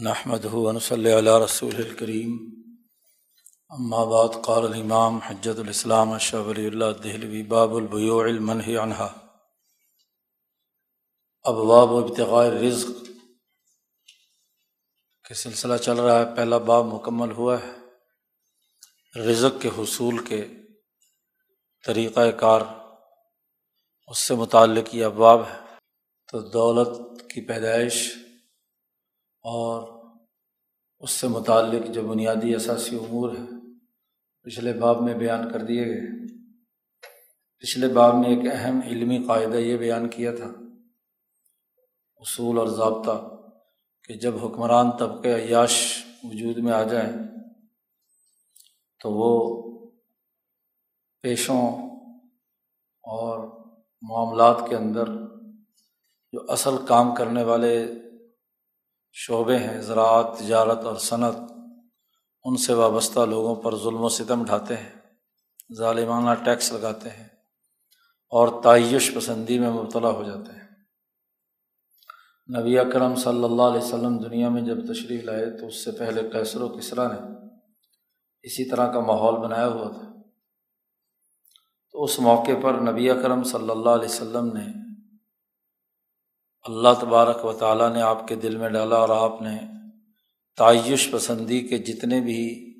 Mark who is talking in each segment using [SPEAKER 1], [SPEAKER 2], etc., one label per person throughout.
[SPEAKER 1] نحمد صلی اللہ رسول الکریم بعد، قال الامام حجت الاسلام اشہ ولی اللہ دہلوی باب البیوع المنح عنہا ابواب و ابتغاء رزق کے سلسلہ چل رہا ہے، پہلا باب مکمل ہوا ہے. رزق کے حصول کے طریقۂ کار، اس سے متعلق یہ ابواب ہے. تو دولت کی پیدائش اور اس سے متعلق جو بنیادی اثاثی امور ہے پچھلے باب میں بیان کر دیے گئے۔ پچھلے باب میں ایک اہم علمی قاعدہ یہ بیان کیا تھا، اصول اور ضابطہ کہ جب حکمران طبقے عیاش وجود میں آ جائیں تو وہ پیشوں اور معاملات کے اندر جو اصل کام کرنے والے شعبے ہیں، زراعت، تجارت اور صنعت، ان سے وابستہ لوگوں پر ظلم و ستم اٹھاتے ہیں، ظالمانہ ٹیکس لگاتے ہیں اور تعیش پسندی میں مبتلا ہو جاتے ہیں۔ نبی اکرم صلی اللہ علیہ وسلم دنیا میں جب تشریف لائے تو اس سے پہلے کیسر و کسرا نے اسی طرح کا ماحول بنایا ہوا تھا۔ تو اس موقع پر نبی اکرم صلی اللہ علیہ وسلم نے اللہ تبارک و تعالیٰ نے آپ کے دل میں ڈالا اور آپ نے تعیش پسندی کے جتنے بھی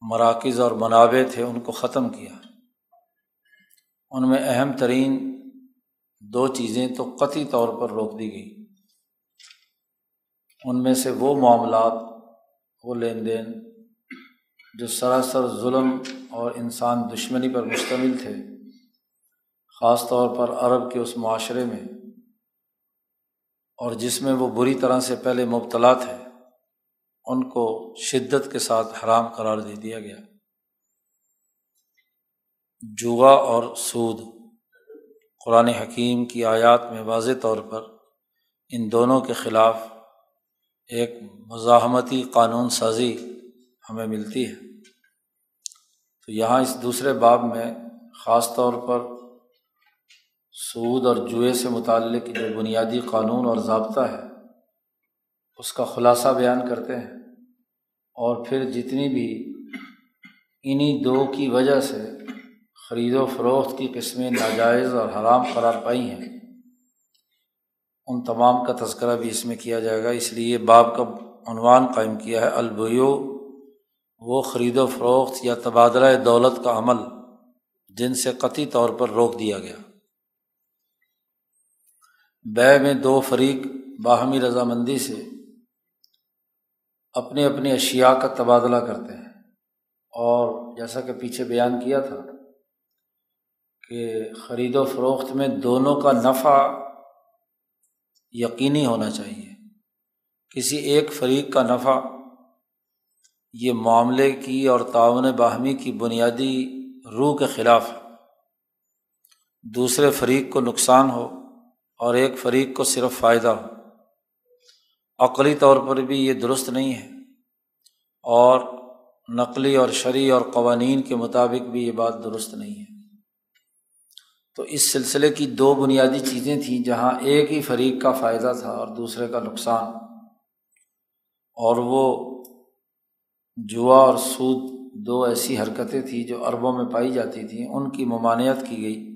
[SPEAKER 1] مراکز اور منابع تھے ان کو ختم کیا۔ ان میں اہم ترین دو چیزیں تو قطعی طور پر روک دی گئی ان میں سے وہ معاملات، وہ لین دین جو سراسر ظلم اور انسان دشمنی پر مشتمل تھے۔ خاص طور پر عرب کے اس معاشرے میں اور جس میں وہ بری طرح سے پہلے مبتلا تھے، ان کو شدت کے ساتھ حرام قرار دے دیا گیا۔ جوا اور سود۔ قرآن حکیم کی آیات میں واضح طور پر ان دونوں کے خلاف ایک مزاحمتی قانون سازی ہمیں ملتی ہے۔ تو یہاں اس دوسرے باب میں خاص طور پر سود اور جوئے سے متعلق جو بنیادی قانون اور ضابطہ ہے، اس کا خلاصہ بیان کرتے ہیں۔ اور پھر جتنی بھی انہیں دو کی وجہ سے خرید و فروخت کی قسمیں ناجائز اور حرام قرار پائی ہیں، ان تمام کا تذکرہ بھی اس میں کیا جائے گا۔ اس لیے باب کا عنوان قائم کیا ہے البیو وہ خرید و فروخت یا تبادلہ دولت کا عمل جن سے قطعی طور پر روک دیا گیا۔ بے میں دو فریق باہمی رضامندی سے اپنے اپنی اشیا کا تبادلہ کرتے ہیں۔ اور جیسا کہ پیچھے بیان کیا تھا کہ خرید و فروخت میں دونوں کا نفع یقینی ہونا چاہیے۔ کسی ایک فریق کا نفع یہ معاملے کی اور تعاون باہمی کی بنیادی روح کے خلاف ہے۔ دوسرے فریق کو نقصان ہو اور ایک فریق کو صرف فائدہ ہو۔ عقلی طور پر بھی یہ درست نہیں ہے۔ اور نقلی اور شرعی اور قوانین کے مطابق بھی یہ بات درست نہیں ہے۔ تو اس سلسلے کی دو بنیادی چیزیں تھیں جہاں ایک ہی فریق کا فائدہ تھا اور دوسرے کا نقصان۔ اور وہ جوا اور سود دو ایسی حرکتیں تھیں جو عربوں میں پائی جاتی تھیں، ان کی ممانعت کی گئی۔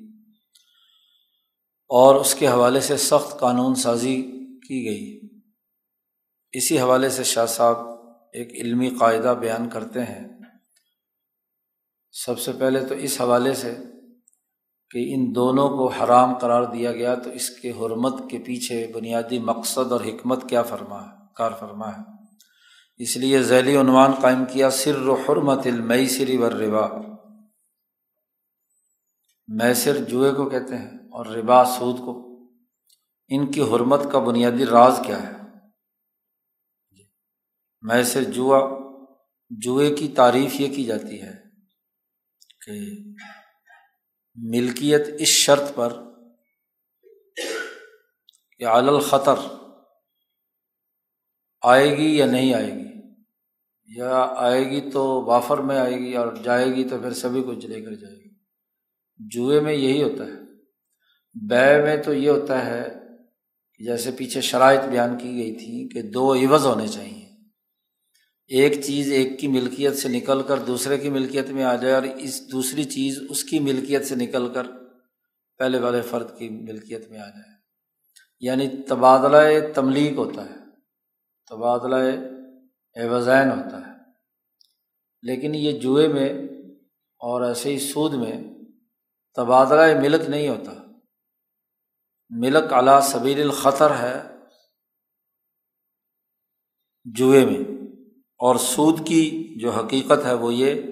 [SPEAKER 1] اور اس کے حوالے سے سخت قانون سازی کی گئی۔ اسی حوالے سے شاہ صاحب ایک علمی قاعدہ بیان کرتے ہیں۔ سب سے پہلے تو اس حوالے سے کہ ان دونوں کو حرام قرار دیا گیا تو اس کے حرمت کے پیچھے بنیادی مقصد اور حکمت کیا فرما ہے کار فرما ہے۔ اس لیے ذیلی عنوان قائم کیا، سر و حرمت المئی سری ور روا میسر جوئے کو کہتے ہیں اور ربا سود کو۔ ان کی حرمت کا بنیادی راز کیا ہے؟ میں سے جوا جوئے کی تعریف یہ کی جاتی ہے کہ ملکیت اس شرط پر کہ عال الخطر آئے گی یا نہیں آئے گی۔ یا آئے گی تو وافر میں آئے گی اور جائے گی تو پھر سبھی کچھ لے کر جائے گی۔ جوئے میں یہی ہوتا ہے۔ بے میں تو یہ ہوتا ہے، جیسے پیچھے شرائط بیان کی گئی تھی کہ دو عوض ہونے چاہیے۔ ایک چیز ایک کی ملکیت سے نکل کر دوسرے کی ملکیت میں آ جائے اور اس دوسری چیز اس کی ملکیت سے نکل کر پہلے والے فرد کی ملکیت میں آ جائے۔ یعنی تبادلہ تملیغ ہوتا ہے، تبادلہ ایوزین ہوتا ہے۔ لیکن یہ جوئے میں اور ایسے ہی سود میں تبادلہ ملک نہیں ہوتا۔ ملک اعلیٰ سبیل الخطر ہے جوئے میں۔ اور سود کی جو حقیقت ہے وہ یہ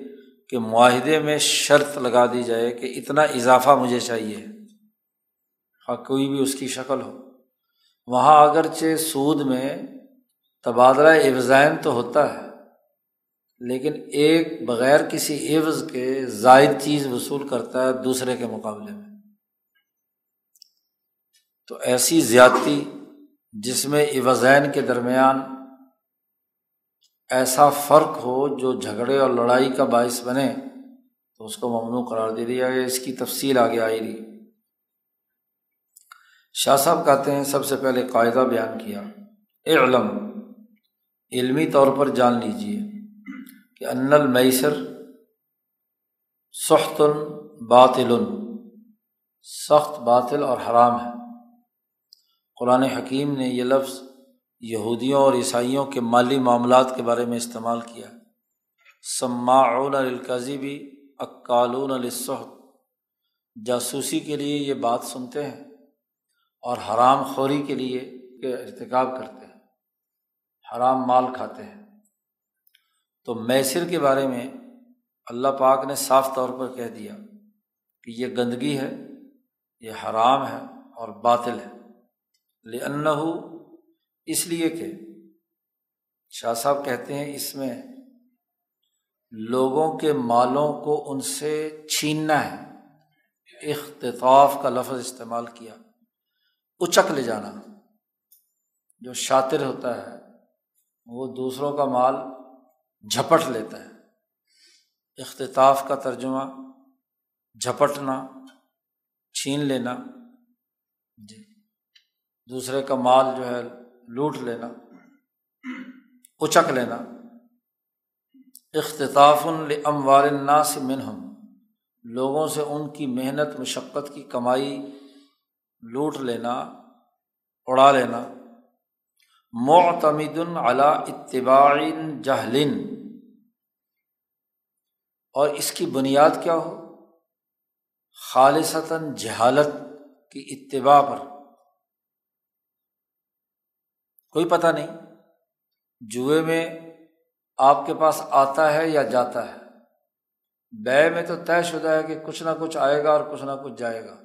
[SPEAKER 1] کہ معاہدے میں شرط لگا دی جائے کہ اتنا اضافہ مجھے چاہیے ہاں کوئی بھی اس کی شکل ہو۔ وہاں اگرچہ سود میں تبادلہ افزائن تو ہوتا ہے لیکن ایک بغیر کسی عوض کے زائد چیز وصول کرتا ہے دوسرے کے مقابلے میں۔ تو ایسی زیادتی جس میں عوضین کے درمیان ایسا فرق ہو جو جھگڑے اور لڑائی کا باعث بنے، تو اس کو ممنوع قرار دے دیا گیا۔ اس کی تفصیل آگے آئی رہی۔ شاہ صاحب کہتے ہیں، سب سے پہلے قاعدہ بیان کیا۔ اے علم علمی طور پر جان لیجیے کہ ان المیسر سخت باطل سخت باطل اور حرام ہے۔ قرآن حکیم نے یہ لفظ یہودیوں اور عیسائیوں کے مالی معاملات کے بارے میں استعمال کیا۔ سماعون القضیبی اکالون الصحت جاسوسی کے لیے یہ بات سنتے ہیں اور حرام خوری کے لیے ارتکاب کرتے ہیں۔ حرام مال کھاتے ہیں۔ تو میسر کے بارے میں اللہ پاک نے صاف طور پر کہہ دیا کہ یہ گندگی ہے، یہ حرام ہے اور باطل ہے۔ لن اس لیے کہ شاہ صاحب کہتے ہیں اس میں لوگوں کے مالوں کو ان سے چھیننا ہے۔ اختطاف کا لفظ استعمال کیا۔ اچک لے جانا۔ جو شاطر ہوتا ہے، وہ دوسروں کا مال جھپٹ لیتا ہے۔ اختطاف کا ترجمہ، جھپٹنا، چھین لینا۔ جی۔ دوسرے کا مال جو ہے، لوٹ لینا۔ اچک لینا۔ اختطاف الاموال الناس منہم۔ لوگوں سے ان کی محنت، مشقت کی کمائی لوٹ لینا، اڑا لینا۔ معتمد علی اتباع جہلن۔ اور اس کی بنیاد کیا ہو؟ خالصتاً جہالت کی اتباع پر۔ کوئی پتہ نہیں، جوئے میں آپ کے پاس آتا ہے یا جاتا ہے۔ بے میں تو طے شدہ ہے کہ کچھ نہ کچھ آئے گا اور کچھ نہ کچھ جائے گا۔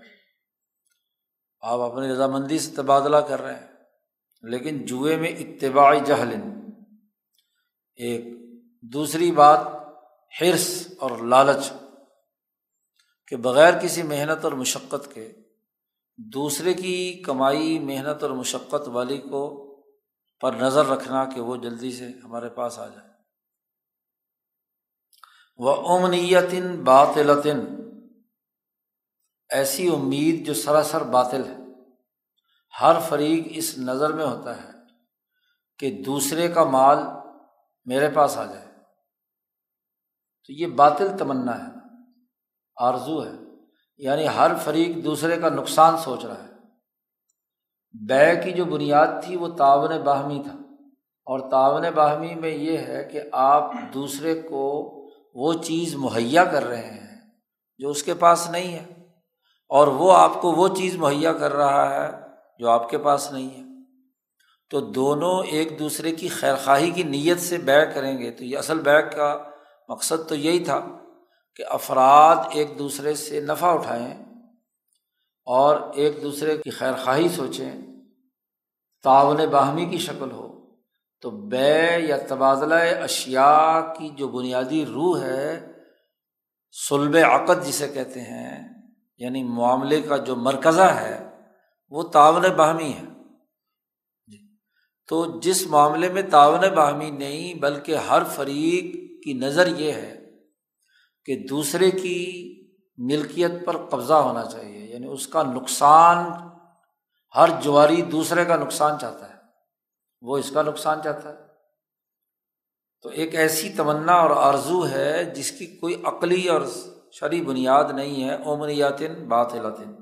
[SPEAKER 1] آپ اپنی رضامندی سے تبادلہ کر رہے ہیں، لیکن جوئے میں اتباعی جہل۔ ایک دوسری بات حرص اور لالچ کہ بغیر کسی محنت اور مشقت کے دوسرے کی کمائی، محنت اور مشقت والی کو پر نظر رکھنا کہ وہ جلدی سے ہمارے پاس آ جائے۔ وہ امنیتن باطلتن، ایسی امید جو سراسر باطل ہے۔ ہر فریق اس نظر میں ہوتا ہے کہ دوسرے کا مال میرے پاس آ جائے۔ تو یہ باطل تمنا ہے، آرزو ہے۔ یعنی ہر فریق دوسرے کا نقصان سوچ رہا ہے۔ بے کی جو بنیاد تھی وہ تعاون باہمی تھا۔ اور تعاون باہمی میں یہ ہے کہ آپ دوسرے کو وہ چیز مہیا کر رہے ہیں جو اس کے پاس نہیں ہے۔ اور وہ آپ کو وہ چیز مہیا کر رہا ہے جو آپ کے پاس نہیں ہے۔ تو دونوں ایک دوسرے کی خیر خواہی کی نیت سے بے کریں گے تو یہ اصل بیگ کا مقصد تو یہی تھا کہ افراد ایک دوسرے سے نفع اٹھائیں اور ایک دوسرے کی خیر خواہی سوچیں، تعاون باہمی کی شکل ہو۔ تو بے یا تبادلہ اشیا کی جو بنیادی روح ہے سلب عقد جسے کہتے ہیں یعنی معاملے کا جو مرکزہ ہے، وہ تعاون باہمی ہے۔ جی۔ تو جس معاملے میں تعاون باہمی نہیں، بلکہ ہر فریق کی نظر یہ ہے کہ دوسرے کی ملکیت پر قبضہ ہونا چاہیے یعنی اس کا نقصان، ہر جواری دوسرے کا نقصان چاہتا ہے، وہ اس کا نقصان چاہتا ہے۔ تو ایک ایسی تمنا اور آرزو ہے جس کی کوئی عقلی اور شرح بنیاد نہیں ہے عمریاتن بات لطن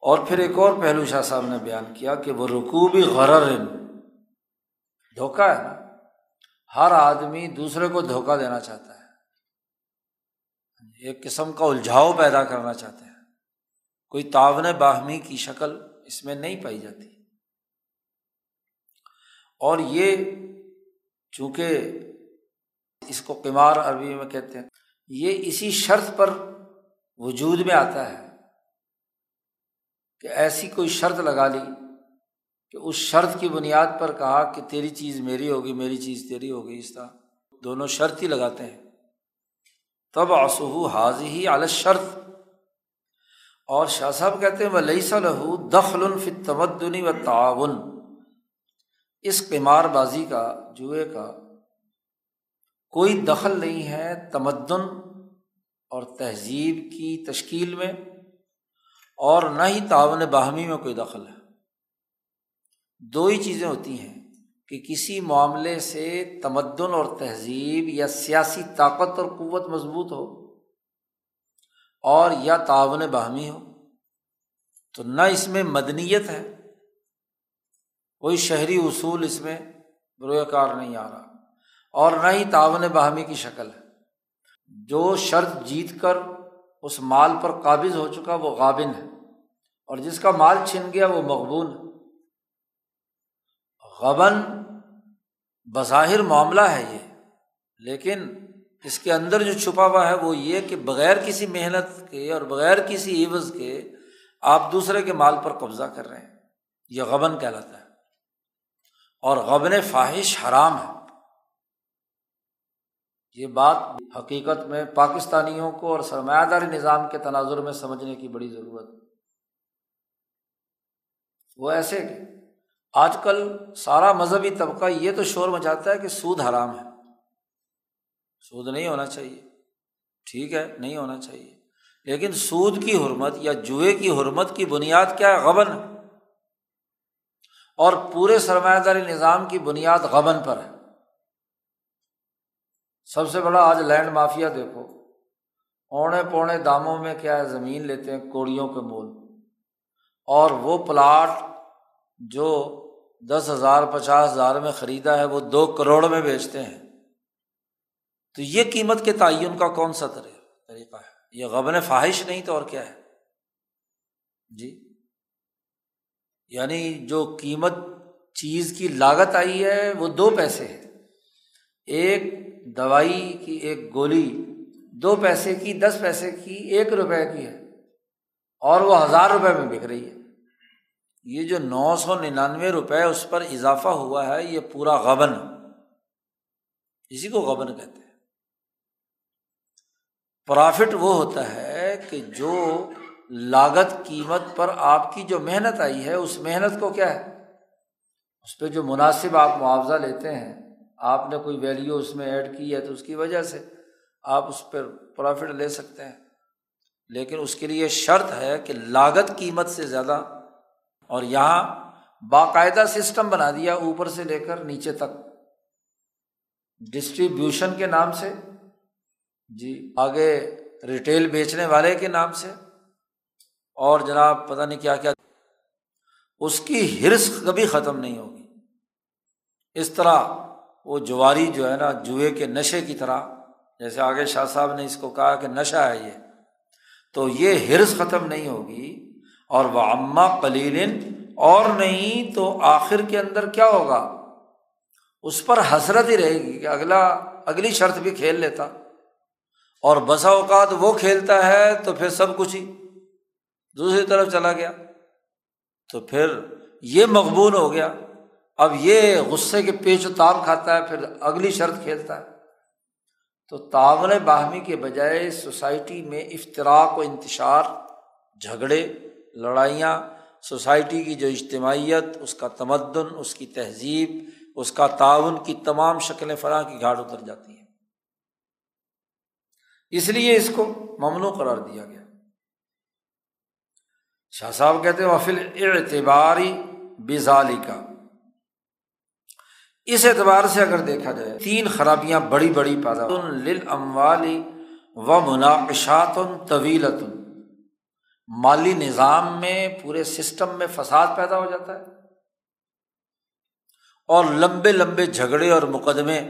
[SPEAKER 1] اور پھر ایک اور پہلو شاہ صاحب نے بیان کیا کہ وہ رقوبی غرر دھوکا ہے نا۔ ہر آدمی دوسرے کو دھوکا دینا چاہتا ہے۔ ایک قسم کا الجھاؤ پیدا کرنا چاہتے ہیں۔ کوئی تعاون باہمی کی شکل اس میں نہیں پائی جاتی۔ اور یہ چونکہ اس کو قمار عربی میں کہتے ہیں، یہ اسی شرط پر وجود میں آتا ہے کہ ایسی کوئی شرط لگا لی کہ اس شرط کی بنیاد پر کہا کہ تیری چیز میری ہوگی، میری چیز تیری ہوگی، اس طرح۔ دونوں شرط ہی لگاتے ہیں۔ تب آسو حاضی ہی عال شرط اور شاہ صاحب کہتے ہیں وہ لئی لہو دخل الف تمدنی و تعاون اس قمار بازی کا، جوئے کا کوئی دخل نہیں ہے تمدن اور تہذیب کی تشکیل میں، اور نہ ہی تعاون باہمی میں کوئی دخل ہے۔ دو ہی چیزیں ہوتی ہیں کہ کسی معاملے سے تمدن اور تہذیب یا سیاسی طاقت اور قوت مضبوط ہو اور یا تعاون باہمی ہو، تو نہ اس میں مدنیت ہے، کوئی شہری اصول اس میں بروئے کار نہیں آ رہا اور نہ ہی تعاون باہمی کی شکل ہے۔ جو شرط جیت کر اس مال پر قابض ہو چکا وہ غابن ہے اور جس کا مال چھن گیا وہ مقبول ہے۔ غبن بظاہر معاملہ ہے یہ، لیکن اس کے اندر جو چھپا ہوا ہے وہ یہ کہ بغیر کسی محنت کے اور بغیر کسی عوض کے آپ دوسرے کے مال پر قبضہ کر رہے ہیں۔ یہ غبن کہلاتا ہے۔ اور غبن فاحش حرام ہے۔ یہ بات حقیقت میں پاکستانیوں کو اور سرمایہ داری نظام کے تناظر میں سمجھنے کی بڑی ضرورت وہ ایسے کہ آج کل سارا مذہبی طبقہ یہ تو شور مچاتا ہے کہ سود حرام ہے۔ سود نہیں ہونا چاہیے۔ ٹھیک ہے، نہیں ہونا چاہیے۔ لیکن سود کی حرمت یا جوئے کی حرمت کی بنیاد کیا ہے؟ غبن۔ اور پورے سرمایہ داری نظام کی بنیاد غبن پر ہے۔ سب سے بڑا آج لینڈ مافیا دیکھو۔ اونے پونے داموں میں کیا ہے؟ زمین لیتے ہیں، کوڑیوں کے مول۔ اور وہ پلاٹ جو دس ہزار، پچاس ہزار میں خریدا ہے، وہ دو کروڑ میں بیچتے ہیں۔ تو یہ قیمت کے تعین کا کون سا طریقہ ہے؟ یہ غبن فواہش نہیں تو اور کیا ہے؟ جی۔ یعنی جو قیمت چیز کی لاگت آئی ہے، وہ دو پیسے ہے ایک دوائی کی ایک گولی، دو پیسے کی، دس پیسے کی، ایک روپے کی ہے۔ اور وہ ہزار روپے میں بک رہی ہے۔ یہ جو نو سو ننانوے روپے اس پر اضافہ ہوا ہے، یہ پورا غبن اسی کو غبن کہتے ہیں۔ پرافٹ وہ ہوتا ہے کہ جو لاگت قیمت پر آپ کی جو محنت آئی ہے، اس محنت کو کیا ہے؟ اس پہ جو مناسب آپ معاوضہ لیتے ہیں، آپ نے کوئی ویلیو اس میں ایڈ کی ہے تو اس کی وجہ سے آپ اس پہ پروفٹ لے سکتے ہیں۔ لیکن اس کے لیے شرط ہے کہ لاگت قیمت سے زیادہ اور یہاں باقاعدہ سسٹم بنا دیا اوپر سے لے کر نیچے تک۔ ڈسٹریبیوشن کے نام سے۔ جی آگے ریٹیل بیچنے والے کے نام سے۔ اور جناب، پتہ نہیں کیا کیا۔ اس کی ہرس کبھی ختم نہیں ہوگی۔ اس طرح وہ جواری جو ہے نا، جوئے کے نشے کی طرح، جیسے آگے شاہ صاحب نے اس کو کہا کہ نشہ ہے یہ، تو یہ ہرس ختم نہیں ہوگی۔ اور وہ اماں کلیل اور نہیں تو آخر کے اندر کیا ہوگا؟ اس پر حسرت ہی رہے گی کہ اگلا، اگلی شرط بھی کھیل لیتا۔ اور بسا اوقات وہ کھیلتا ہے تو پھر سب کچھ ہی دوسری طرف چلا گیا۔ تو پھر یہ مقبول ہو گیا۔ اب یہ غصے کے پیچ و تاب کھاتا ہے، پھر اگلی شرط کھیلتا ہے۔ تو تعاون باہمی کے بجائے سوسائٹی میں افطراک و انتشار، جھگڑے لڑائیاں، سوسائٹی کی جو اجتماعیت، اس کا تمدن، اس کی تہذیب، اس کا تعاون کی تمام شکلیں فراہ کی گھاٹ اتر جاتی ہیں۔ اس لیے اس کو ممنوع قرار دیا گیا۔ شاہ صاحب کہتے وفل اعتباری بزالی کا اس اعتبار سے اگر دیکھا جائے، تین خرابیاں بڑی بڑی پیدا اموالی و مناقشات طویلت مالی نظام میں پورے سسٹم میں فساد پیدا ہو جاتا ہے اور لمبے لمبے جھگڑے اور مقدمے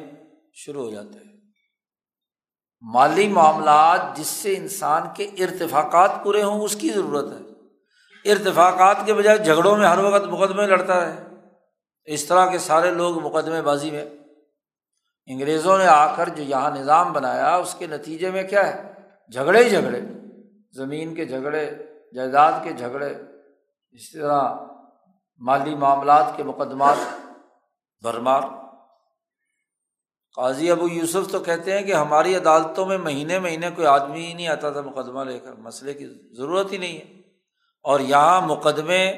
[SPEAKER 1] شروع ہو جاتے ہیں۔ مالی معاملات جس سے انسان کے ارتفاقات پورے ہوں، اس کی ضرورت ہے۔ ارتفاقات کے بجائے جھگڑوں میں ہر وقت مقدمے لڑتا رہے اس طرح کے سارے لوگ مقدمے بازی میں۔ انگریزوں نے آ کر جو یہاں نظام بنایا، اس کے نتیجے میں کیا ہے؟ جھگڑے ہی جھگڑے۔ زمین کے جھگڑے، جائیداد کے جھگڑے اس طرح مالی معاملات کے مقدمات بھرمار۔ قاضی ابو یوسف تو کہتے ہیں کہ ہماری عدالتوں میں مہینے مہینے کوئی آدمی ہی نہیں آتا تھا مقدمہ لے کر، مسئلے کی ضرورت ہی نہیں ہے۔ اور یہاں مقدمے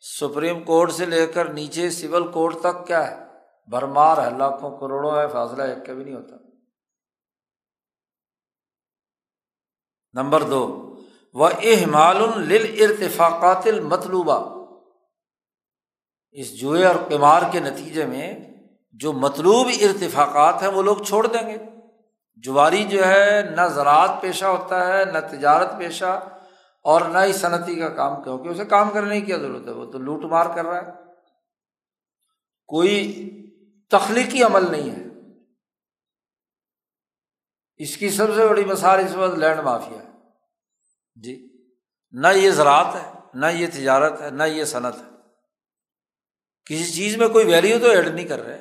[SPEAKER 1] سپریم کورٹ سے لے کر نیچے سول کورٹ تک کیا ہے؟ بھرمار ہے لاکھوں کروڑوں ہے، فاصلہ ایک کا بھی نہیں ہوتا۔ نمبر دو۔ وہ احمال ارتفاقات المطلوبہ۔ اس جوئے اور قمار کے نتیجے میں جو مطلوب ارتفاقات ہیں وہ لوگ چھوڑ دیں گے۔ جواری جو ہے نہ زراعت پیشہ ہوتا ہے، نہ تجارت پیشہ اور نہ ہی صنعتی کا کام، کیونکہ اسے کام کرنے کی کیا ضرورت ہے، وہ تو لوٹ مار کر رہا ہے۔ کوئی تخلیقی عمل نہیں ہے۔ اس کی سب سے بڑی مثال اس وقت لینڈ مافیا ہے۔ جی نہ یہ زراعت ہے، نہ یہ تجارت ہے، نہ یہ صنعت ہے۔ کسی چیز میں کوئی ویلیو تو ایڈ نہیں کر رہے۔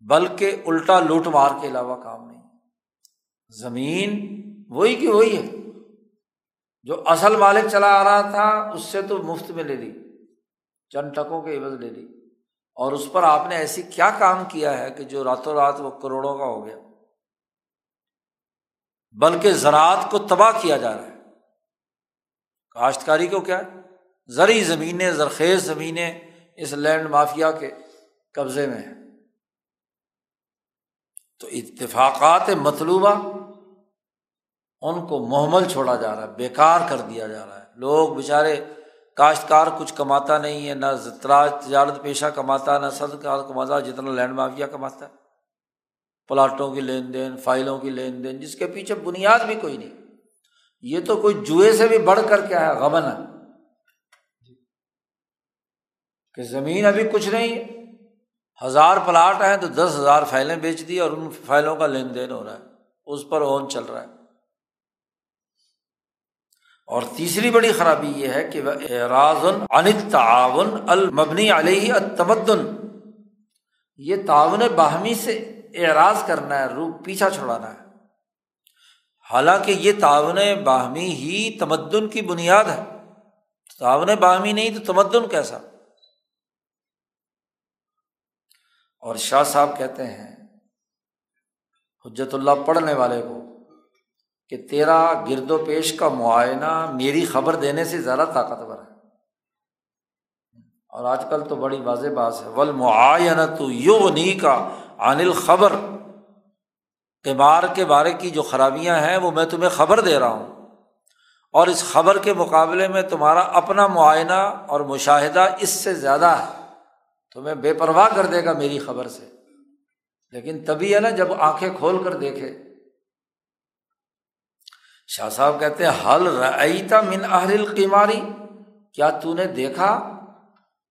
[SPEAKER 1] بلکہ الٹا لوٹ مار کے علاوہ کام نہیں۔ زمین وہی کی وہی ہے۔ جو اصل مالک چلا آ رہا تھا، اس سے تو مفت میں لے لی۔ چند ٹکوں کے عوض لے لی۔ اور اس پر آپ نے ایسی کیا کام کیا ہے کہ جو راتوں رات وہ کروڑوں کا ہو گیا۔ بلکہ زراعت کو تباہ کیا جا رہا ہے۔ کاشتکاری کو کیا ہے؟ زرعی زمینیں، زرخیز زمینیں اس لینڈ مافیا کے قبضے میں ہے تو اتفاقات مطلوبہ، ان کو محمل چھوڑا جا رہا ہے، بیکار کر دیا جا رہا ہے۔ لوگ بیچارے کاشتکار کچھ کماتا نہیں ہے، نہ تجارت پیشہ کماتا، نہ صدقات کماتا، جتنا لینڈ مافیا کماتا ہے۔ پلاٹوں کی لین دین، فائلوں کی لین دین، جس کے پیچھے بنیاد بھی کوئی نہیں۔ یہ تو کوئی جوئے سے بھی بڑھ کر کیا ہے غبن ہے۔ کہ زمین ابھی کچھ نہیں، ہزار پلاٹ ہیں تو دس ہزار فائلیں بیچ دی اور ان فائلوں کا لین دین ہو رہا ہے۔ اس پر اون چل رہا ہے۔ اور تیسری بڑی خرابی یہ ہے کہ انت تعاون المبنی علیہ تمدن یہ تعاون باہمی سے اعراض کرنا ہے، روح پیچھا چھڑانا ہے۔ حالانکہ یہ تعاون باہمی ہی تمدن کی بنیاد ہے۔ تعاون باہمی نہیں تو تمدن کیسا؟ اور شاہ صاحب کہتے ہیں، حجت اللہ پڑھنے والے کو کہ تیرا گرد و پیش کا معائنہ میری خبر دینے سے زیادہ طاقتور ہے۔ اور آج کل تو بڑی واضح بات ہے ول معائنہ تو یو کا عن خبر قمار کے بارے کی جو خرابیاں ہیں وہ میں تمہیں خبر دے رہا ہوں۔ اور اس خبر کے مقابلے میں تمہارا اپنا معائنہ اور مشاہدہ اس سے زیادہ ہے۔ تمہیں بے پرواہ کر دے گا میری خبر سے۔ لیکن تبھی ہے نا جب آنکھیں کھول کر دیکھے۔ شاہ صاحب کہتے ہیں حل رعیتا من اہل القماری؟ کیا تو نے دیکھا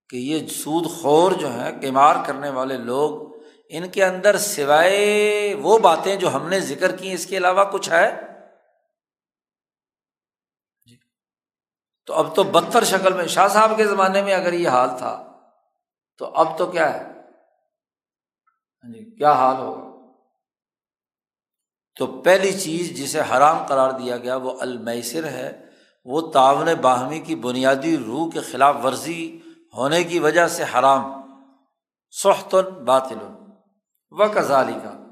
[SPEAKER 1] کہ یہ سود خور جو ہیں، قمار کرنے والے لوگ ان کے اندر سوائے وہ باتیں جو ہم نے ذکر کی، اس کے علاوہ کچھ ہے؟ جی۔ تو اب تو بدتر شکل میں، شاہ صاحب کے زمانے میں اگر یہ حال تھا، تو اب تو کیا ہے؟ ہاں جی کیا حال ہوگا تو پہلی چیز جسے حرام قرار دیا گیا، وہ المیسر ہے۔ وہ تعاون باہمی کی بنیادی روح کے خلاف ورزی ہونے کی وجہ سے حرام۔ سحتن باطل و کزالی کا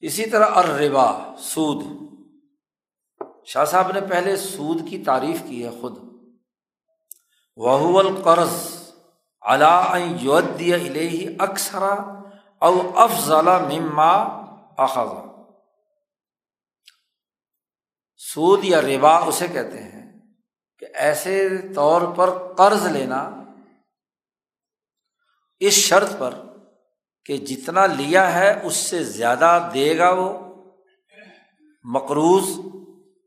[SPEAKER 1] اسی طرح اربا سود۔ شاہ صاحب نے پہلے سود کی تعریف کی ہے خود۔ وہ القرض اللہ اکثرا او افضل مما اخذ سود یا ربا اسے کہتے ہیں کہ ایسے طور پر قرض لینا اس شرط پر کہ جتنا لیا ہے اس سے زیادہ دے گا وہ مقروض،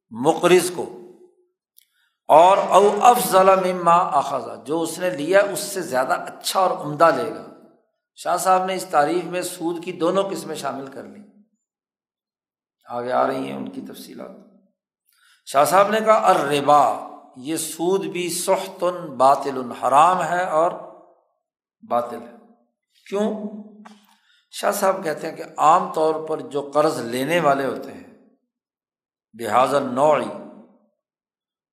[SPEAKER 1] مقرض کو۔ اور او افضل مما اخذا جو اس نے لیا اس سے زیادہ اچھا اور عمدہ لے گا۔ شاہ صاحب نے اس تعریف میں سود کی دونوں قسمیں شامل کر لی آگے آ رہی ہیں ان کی تفصیلات۔ شاہ صاحب نے کہا اربا یہ سود بھی سختن باطل حرام ہے اور باطل ہے۔ کیوں؟ شاہ صاحب کہتے ہیں کہ عام طور پر جو قرض لینے والے ہوتے ہیں لہٰذ نوعی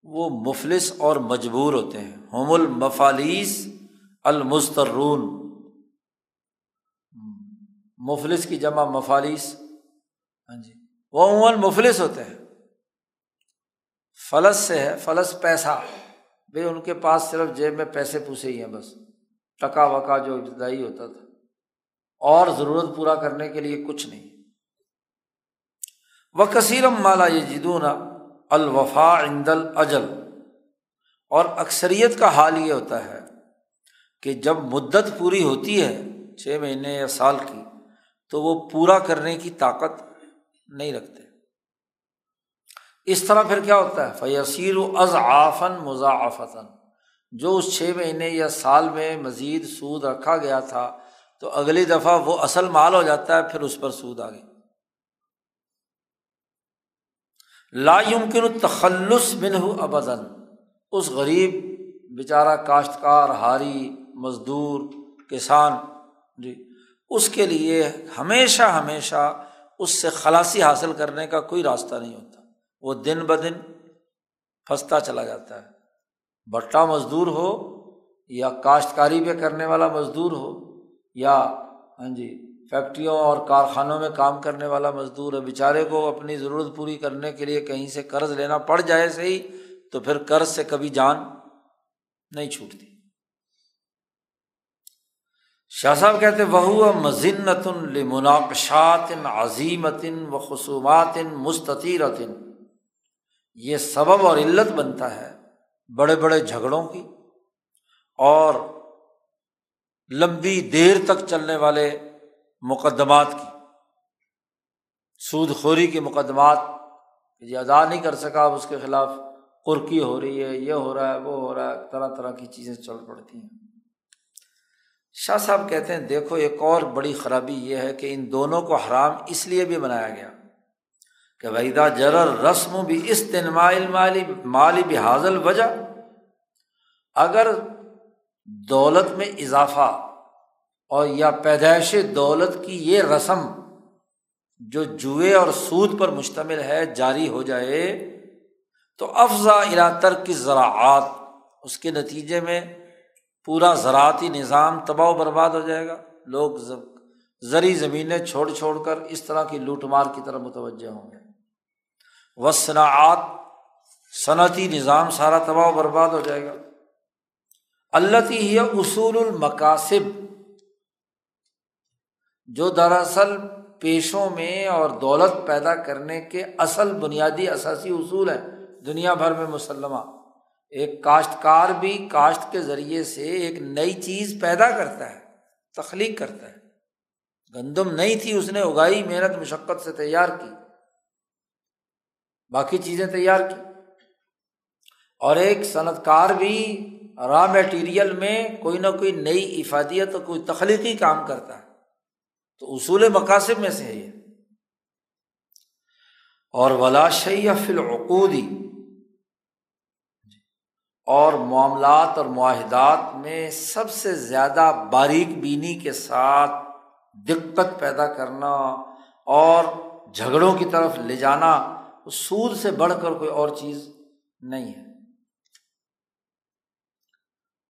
[SPEAKER 1] وہ مفلس اور مجبور ہوتے ہیں۔ ہوم المفالس المسترون مفلس کی جمع مفالس۔ ہاں جی۔ وہ عموماً مفلس ہوتے ہیں۔ فلس سے ہے، فلس پیسہ۔ بھائی ان کے پاس صرف جیب میں پیسے پوسے ہی ہیں بس۔ ٹکا وکا جو ابتدائی ہوتا تھا۔ اور ضرورت پورا کرنے کے لیے کچھ نہیں۔ وہ کثیرم مالا یہ جدون الوفا عندل اجل اور اکثریت کا حال یہ ہوتا ہے کہ جب مدت پوری ہوتی ہے چھ مہینے یا سال کی، تو وہ پورا کرنے کی طاقت نہیں رکھتے۔ اس طرح پھر کیا ہوتا ہے؟ فیصیر و از آفن جو اس چھ مہینے یا سال میں مزید سود رکھا گیا تھا تو اگلی دفعہ وہ اصل مال ہو جاتا ہے، پھر اس پر سود آ گئی لا یمکن تخلص بن ہو ابدن اس غریب بیچارہ کاشتکار، ہاری، مزدور، کسان جی اس کے لیے ہمیشہ ہمیشہ اس سے خلاصی حاصل کرنے کا کوئی راستہ نہیں ہوتا۔ وہ دن بدن پھنستا چلا جاتا ہے۔ بٹا مزدور ہو یا کاشتکاری پہ کرنے والا مزدور ہو یا ہاں جی فیکٹریوں اور کارخانوں میں کام کرنے والا مزدور ہے بیچارے کو اپنی ضرورت پوری کرنے کے لیے کہیں سے قرض لینا پڑ جائے صحیح، تو پھر قرض سے کبھی جان نہیں چھوٹتی۔ شاہ صاحب کہتے وہ مزنت المناقشات عظیمت و خصومات مستطیرتن۔ یہ سبب اور علت بنتا ہے بڑے بڑے جھگڑوں کی اور لمبی دیر تک چلنے والے مقدمات کی۔ سود خوری کے مقدمات یہ ادا نہیں کر سکا، اب اس کے خلاف قرقی ہو رہی ہے، یہ ہو رہا ہے، وہ ہو رہا ہے، طرح طرح کی چیزیں چل پڑتی ہیں۔ شاہ صاحب کہتے ہیں، دیکھو، ایک اور بڑی خرابی یہ ہے کہ ان دونوں کو حرام اس لیے بھی بنایا گیا کہ ویدا جرر رسم بھی استنمائل مالی مالی بھی حاضل وجہ اگر دولت میں اضافہ اور یا پیدائش دولت کی یہ رسم جو جوئے اور سود پر مشتمل ہے، جاری ہو جائے تو افزا اراتر کی زراعت اس کے نتیجے میں پورا زراعتی نظام تباہ و برباد ہو جائے گا۔ لوگ زرعی زمینیں چھوڑ چھوڑ کر اس طرح کی لوٹ مار کی طرف متوجہ ہوں گے۔ و صنعت صنعتی نظام سارا تباہ و برباد ہو جائے گا۔ اللہ ہی اصول المقاصب جو دراصل پیشوں میں اور دولت پیدا کرنے کے اصل بنیادی اثاثی اصول ہیں، دنیا بھر میں مسلمہ۔ ایک کاشتکار بھی کاشت کے ذریعے سے ایک نئی چیز پیدا کرتا ہے، تخلیق کرتا ہے۔ گندم نہیں تھی، اس نے اگائی، محنت، مشقت سے تیار کی۔ باقی چیزیں تیار کی۔ اور ایک صنعت کار بھی را میٹیریل میں کوئی نہ کوئی نئی افادیت کوئی تخلیقی کام کرتا ہے۔ تو اصول مقاصد میں سے ہے یہ۔ اور ولاشی یا فلعقودی اور معاملات اور معاہدات میں سب سے زیادہ باریک بینی کے ساتھ دقت پیدا کرنا اور جھگڑوں کی طرف لے جانا سود سے بڑھ کر کوئی اور چیز نہیں ہے۔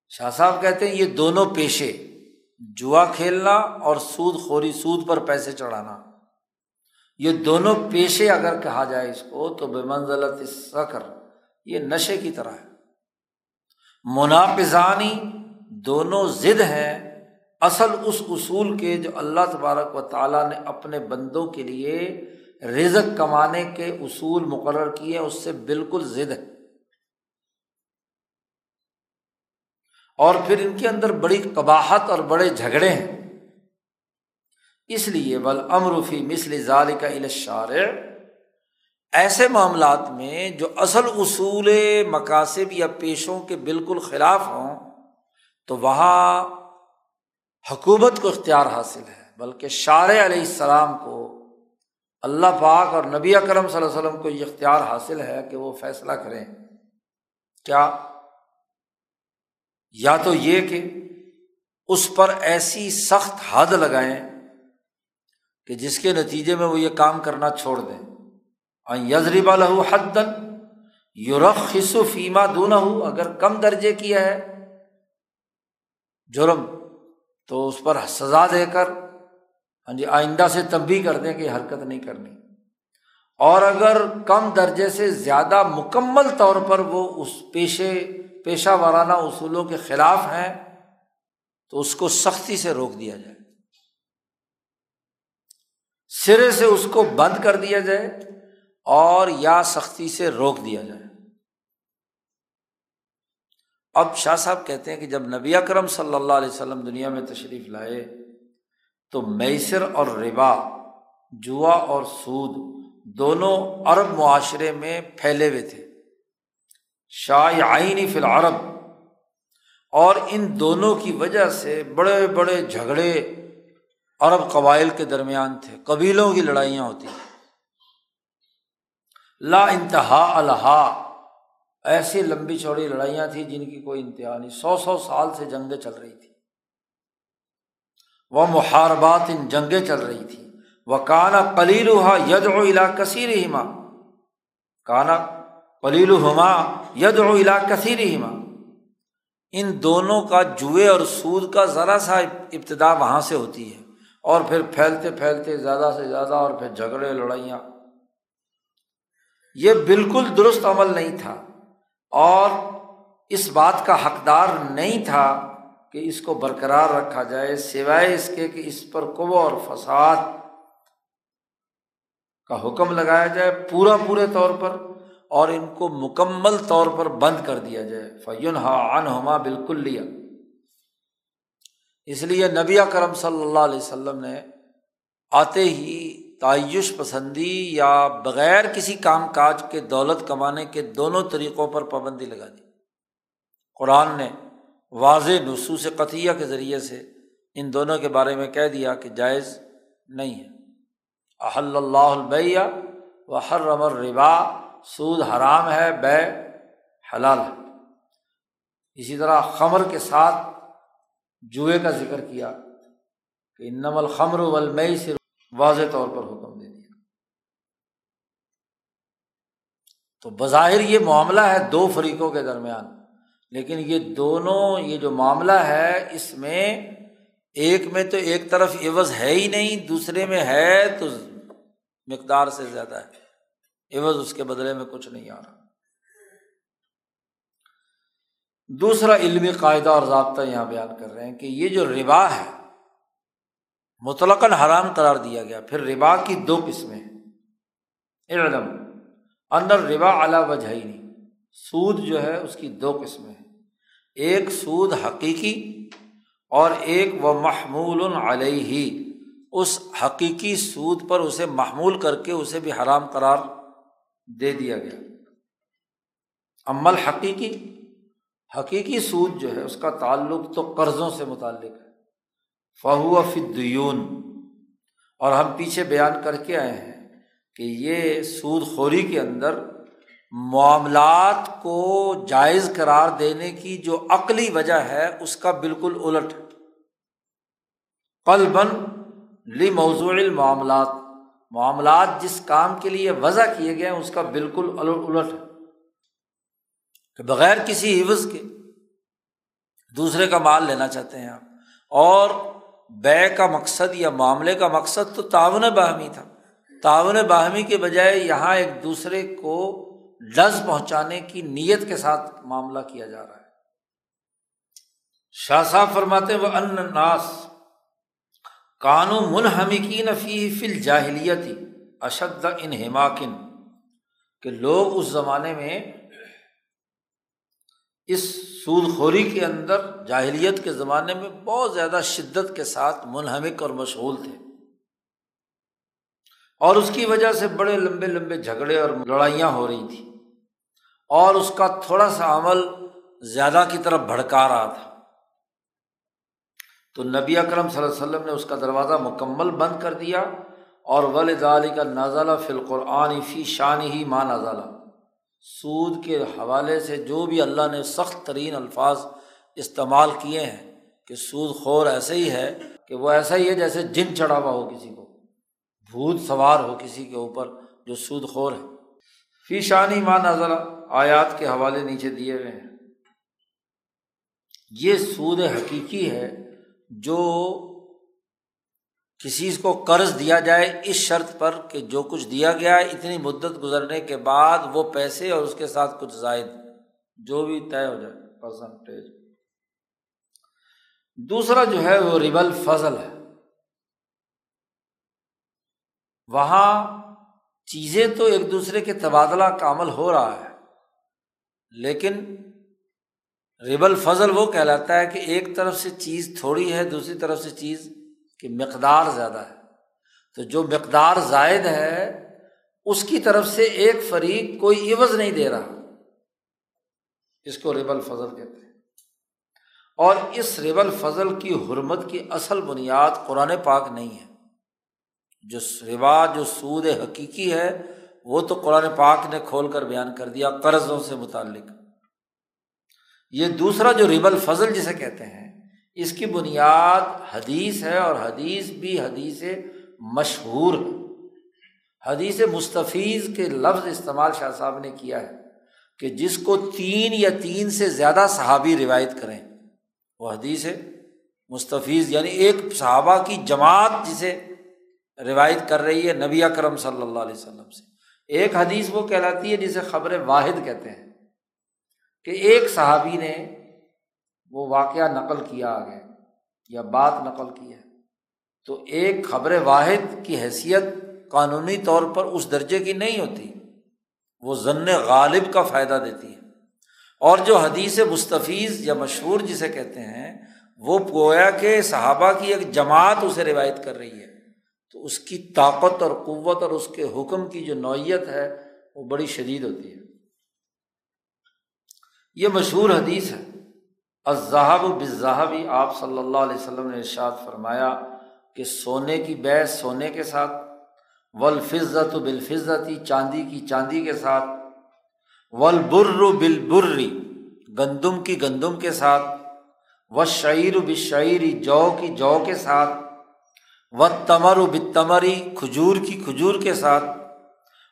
[SPEAKER 1] شاہ صاحب کہتے ہیں یہ دونوں پیشے، جوا کھیلنا اور سود خوری سود پر پیسے چڑھانا۔ یہ دونوں پیشے اگر کہا جائے اس کو تو بے منزلت سکر یہ نشے کی طرح ہے۔ منافذانی دونوں ضد ہیں، اصل اس اصول کے جو اللہ تبارک و تعالیٰ نے اپنے بندوں کے لیے رزق کمانے کے اصول مقرر کیے اس سے بالکل ضد ہے اور پھر ان کے اندر بڑی قباہت اور بڑے جھگڑے ہیں۔ اس لیے بل امروفی مسل ظال کا الشار ایسے معاملات میں جو اصل اصول مقاصد یا پیشوں کے بالکل خلاف ہوں، تو وہاں حکومت کو اختیار حاصل ہے، بلکہ شار علیہ السلام کو اللہ پاک اور نبی اکرم صلی اللہ علیہ وسلم کو یہ اختیار حاصل ہے کہ وہ فیصلہ کریں۔ کیا؟ یا تو یہ کہ اس پر ایسی سخت حد لگائیں کہ جس کے نتیجے میں وہ یہ کام کرنا چھوڑ دیں۔ یزریب الح حدن یورخ خصو فیما دونا ہو اگر کم درجے کیا ہے، جرم، تو اس پر سزا دے کر ہاں جی آئندہ سے تب بھی کر دیں کہ حرکت نہیں کرنی۔ اور اگر کم درجے سے زیادہ مکمل طور پر وہ اس پیشے پیشہ وارانہ اصولوں کے خلاف ہیں، تو اس کو سختی سے روک دیا جائے۔ سرے سے اس کو بند کر دیا جائے اور یا سختی سے روک دیا جائے۔ اب شاہ صاحب کہتے ہیں کہ جب نبی اکرم صلی اللہ علیہ وسلم دنیا میں تشریف لائے، تو میسر اور ربا، جوا اور سود دونوں عرب معاشرے میں پھیلے ہوئے تھے۔ شاہ آئینی فی العرب۔ اور ان دونوں کی وجہ سے بڑے بڑے جھگڑے عرب قبائل کے درمیان تھے، قبیلوں کی لڑائیاں ہوتی تھیں لا انتہا الحا ایسی لمبی چوڑی لڑائیاں تھیں جن کی کوئی انتہا نہیں، سو سو سال سے جنگیں چل رہی تھی وہ محاربات ان جنگیں چل رہی تھی وہ کانا پلیل ید و الا کثیر ہما کانا پلیل ہما ید و الا کثیر ہما ان دونوں کا جوئے اور سود کا ذرا سا ابتدا وہاں سے ہوتی ہے اور پھر پھیلتے پھیلتے زیادہ سے زیادہ اور پھر جھگڑے، لڑائیاں۔ یہ بالکل درست عمل نہیں تھا اور اس بات کا حقدار نہیں تھا کہ اس کو برقرار رکھا جائے، سوائے اس کے کہ اس پر قو اور فساد کا حکم لگایا جائے پورا پورے طور پر۔ اور ان کو مکمل طور پر بند کر دیا جائے۔ فیون ہا ان ہما بالکل لیا اس لیے نبی کرم صلی اللہ علیہ وسلم نے آتے ہی تعیش پسندی یا بغیر کسی کام کاج کے دولت کمانے کے دونوں طریقوں پر پابندی لگا دی۔ قرآن نے واضح نصوص قطعیہ کے ذریعے سے ان دونوں کے بارے میں کہہ دیا کہ جائز نہیں ہے۔ احل اللہ البیہ و ہر رمر ربا سود حرام ہے، بے حلال ہے۔ اسی طرح خمر کے ساتھ جوئے کا ذکر کیا کہ انم الخمر والمئی سے واضح طور پر حکم دے دیا۔ تو بظاہر یہ معاملہ ہے دو فریقوں کے درمیان، لیکن یہ دونوں، یہ جو معاملہ ہے، اس میں ایک میں تو ایک طرف عوض ہے ہی نہیں، دوسرے میں ہے تو مقدار سے زیادہ ہے۔ عوض اس کے بدلے میں کچھ نہیں آ رہا۔ دوسرا علمی قاعدہ اور ضابطہ یہاں بیان کر رہے ہیں کہ یہ جو ربا ہے مطلق حرام قرار دیا گیا۔ پھر ربا کی دو قسمیں علم اندر ربا اعلیٰ وجہ نہیں سود جو ہے، اس کی دو قسمیں ہیں۔ ایک سود حقیقی اور ایک وہ محمول علیہ۔ اس حقیقی سود پر اسے محمول کر کے اسے بھی حرام قرار دے دیا گیا۔ عمل حقیقی حقیقی سود جو ہے اس کا تعلق تو قرضوں سے متعلق ہے۔ فہو فدیون اور ہم پیچھے بیان کر کے آئے ہیں کہ یہ سود خوری کے اندر معاملات کو جائز قرار دینے کی جو عقلی وجہ ہے، اس کا بالکل الٹ۔ قل لی موضوع المعاملات۔ معاملات جس کام کے لیے وضع کیے گئے ہیں، اس کا بالکل الٹ ہے۔ کہ بغیر کسی عوض کے دوسرے کا مال لینا چاہتے ہیں آپ۔ اور بے کا مقصد یا معاملے کا مقصد تو تعاون باہمی تھا۔ تعاون باہمی کے بجائے یہاں ایک دوسرے کو ڈز پہنچانے کی نیت کے ساتھ معاملہ کیا جا رہا ہے۔ شاہ صاحب فرماتے وہ ان ناس کانو منہمکین فی فل جاہلیتی اشد ان ہماکن کہ لوگ اس زمانے میں اس سود خوری کے اندر، جاہلیت کے زمانے میں بہت زیادہ شدت کے ساتھ منہمک اور مشغول تھے۔ اور اس کی وجہ سے بڑے لمبے لمبے جھگڑے اور لڑائیاں ہو رہی تھیں۔ اور اس کا تھوڑا سا عمل زیادہ کی طرف بھڑکا رہا تھا۔ تو نبی اکرم صلی اللہ علیہ وسلم نے اس کا دروازہ مکمل بند کر دیا اور ولدالی کا نازالہ فی القرآن فی شان ہی ماں نازالہ سود کے حوالے سے جو بھی اللہ نے سخت ترین الفاظ استعمال کیے ہیں کہ سود خور ایسے ہی ہے کہ وہ ایسا ہی ہے جیسے جن چڑھا ہوا ہو کسی کو، بھوت سوار ہو کسی کے اوپر جو سود خور ہے۔ فی شانی ماں نازلہ آیات کے حوالے نیچے دیے ہوئے ہیں۔ یہ سود حقیقی ہے جو کسی کو قرض دیا جائے اس شرط پر کہ جو کچھ دیا گیا ہے، اتنی مدت گزرنے کے بعد وہ پیسے اور اس کے ساتھ کچھ زائد جو بھی طے ہو جائے پرسنٹیج دوسرا جو ہے وہ ریبل فضل ہے۔ وہاں چیزیں تو ایک دوسرے کے تبادلہ کا عمل ہو رہا ہے، لیکن ریبل فضل وہ کہلاتا ہے کہ ایک طرف سے چیز تھوڑی ہے، دوسری طرف سے چیز کی مقدار زیادہ ہے۔ تو جو مقدار زائد ہے، اس کی طرف سے ایک فریق کوئی عوض نہیں دے رہا۔ اس کو ریبل فضل کہتے ہیں۔ اور اس ریبل فضل کی حرمت کی اصل بنیاد قرآن پاک نہیں ہے۔ جو رواج جو سود حقیقی ہے، وہ تو قرآن پاک نے کھول کر بیان کر دیا، قرضوں سے متعلق۔ یہ دوسرا جو ریب الفضل جسے کہتے ہیں، اس کی بنیاد حدیث ہے اور حدیث بھی حدیث مشہور ہے۔ حدیث مستفیض کے لفظ استعمال شاہ صاحب نے کیا ہے کہ جس کو تین یا تین سے زیادہ صحابی روایت کریں، وہ حدیث ہے مستفیض یعنی ایک صحابہ کی جماعت جسے روایت کر رہی ہے نبی اکرم صلی اللہ علیہ وسلم سے۔ ایک حدیث وہ کہلاتی ہے جسے خبر واحد کہتے ہیں۔ کہ ایک صحابی نے وہ واقعہ نقل کیا آگے، یا بات نقل کی ہے۔ تو ایک خبر واحد کی حیثیت قانونی طور پر اس درجے کی نہیں ہوتی، وہ ضن غالب کا فائدہ دیتی ہے۔ اور جو حدیث مستفیض یا مشہور جسے کہتے ہیں، وہ گویا کہ صحابہ کی ایک جماعت اسے روایت کر رہی ہے۔ تو اس کی طاقت اور قوت اور اس کے حکم کی جو نوعیت ہے، وہ بڑی شدید ہوتی ہے۔ یہ مشہور حدیث ہے۔ الظہب بظہبی آپ صلی اللہ علیہ وسلم نے ارشاد فرمایا کہ سونے کی بحث سونے کے ساتھ ولفظت و بالفظتی چاندی کی چاندی کے ساتھ ولبر بالبری گندم کی گندم کے ساتھ و شعیر و بشعری جو کی جو کے ساتھ و تمر و بتمری کھجور کی کھجور کے ساتھ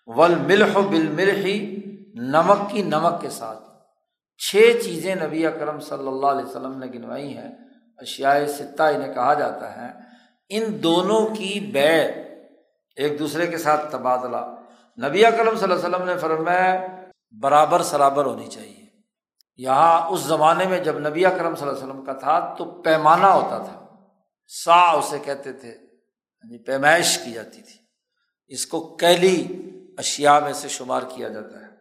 [SPEAKER 1] ول ملح و بالملحی نمک کی نمک کے ساتھ۔ چھ چیزیں نبی اکرم صلی اللہ علیہ وسلم نے گنوائی ہیں، اشیاء سطح انہیں کہا جاتا ہے۔ ان دونوں کی بے ایک دوسرے کے ساتھ تبادلہ۔ نبی اکرم صلی اللہ علیہ وسلم نے فرمایا، برابر سرابر ہونی چاہیے۔ یہاں اس زمانے میں جب نبی اکرم صلی اللہ علیہ وسلم کا تھا، تو پیمانہ ہوتا تھا۔ سا اسے کہتے تھے یعنی پیمائش کی جاتی تھی۔ اس کو کیلی اشیا میں سے شمار کیا جاتا ہے۔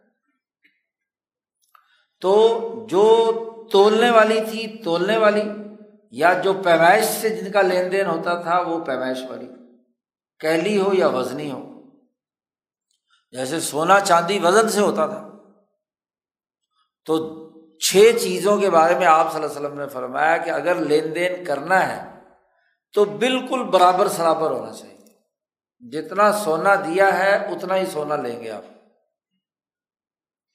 [SPEAKER 1] تو جو تولنے والی تھی، تولنے والی، یا جو پیمائش سے جن کا لین دین ہوتا تھا، وہ پیمائش والی، کیلی ہو یا وزنی ہو۔ جیسے سونا چاندی وزن سے ہوتا تھا۔ تو چھ چیزوں کے بارے میں آپ صلی اللہ علیہ وسلم نے فرمایا کہ اگر لین دین کرنا ہے، تو بالکل برابر سرابر ہونا چاہیے۔ جتنا سونا دیا ہے، اتنا ہی سونا لیں گے آپ۔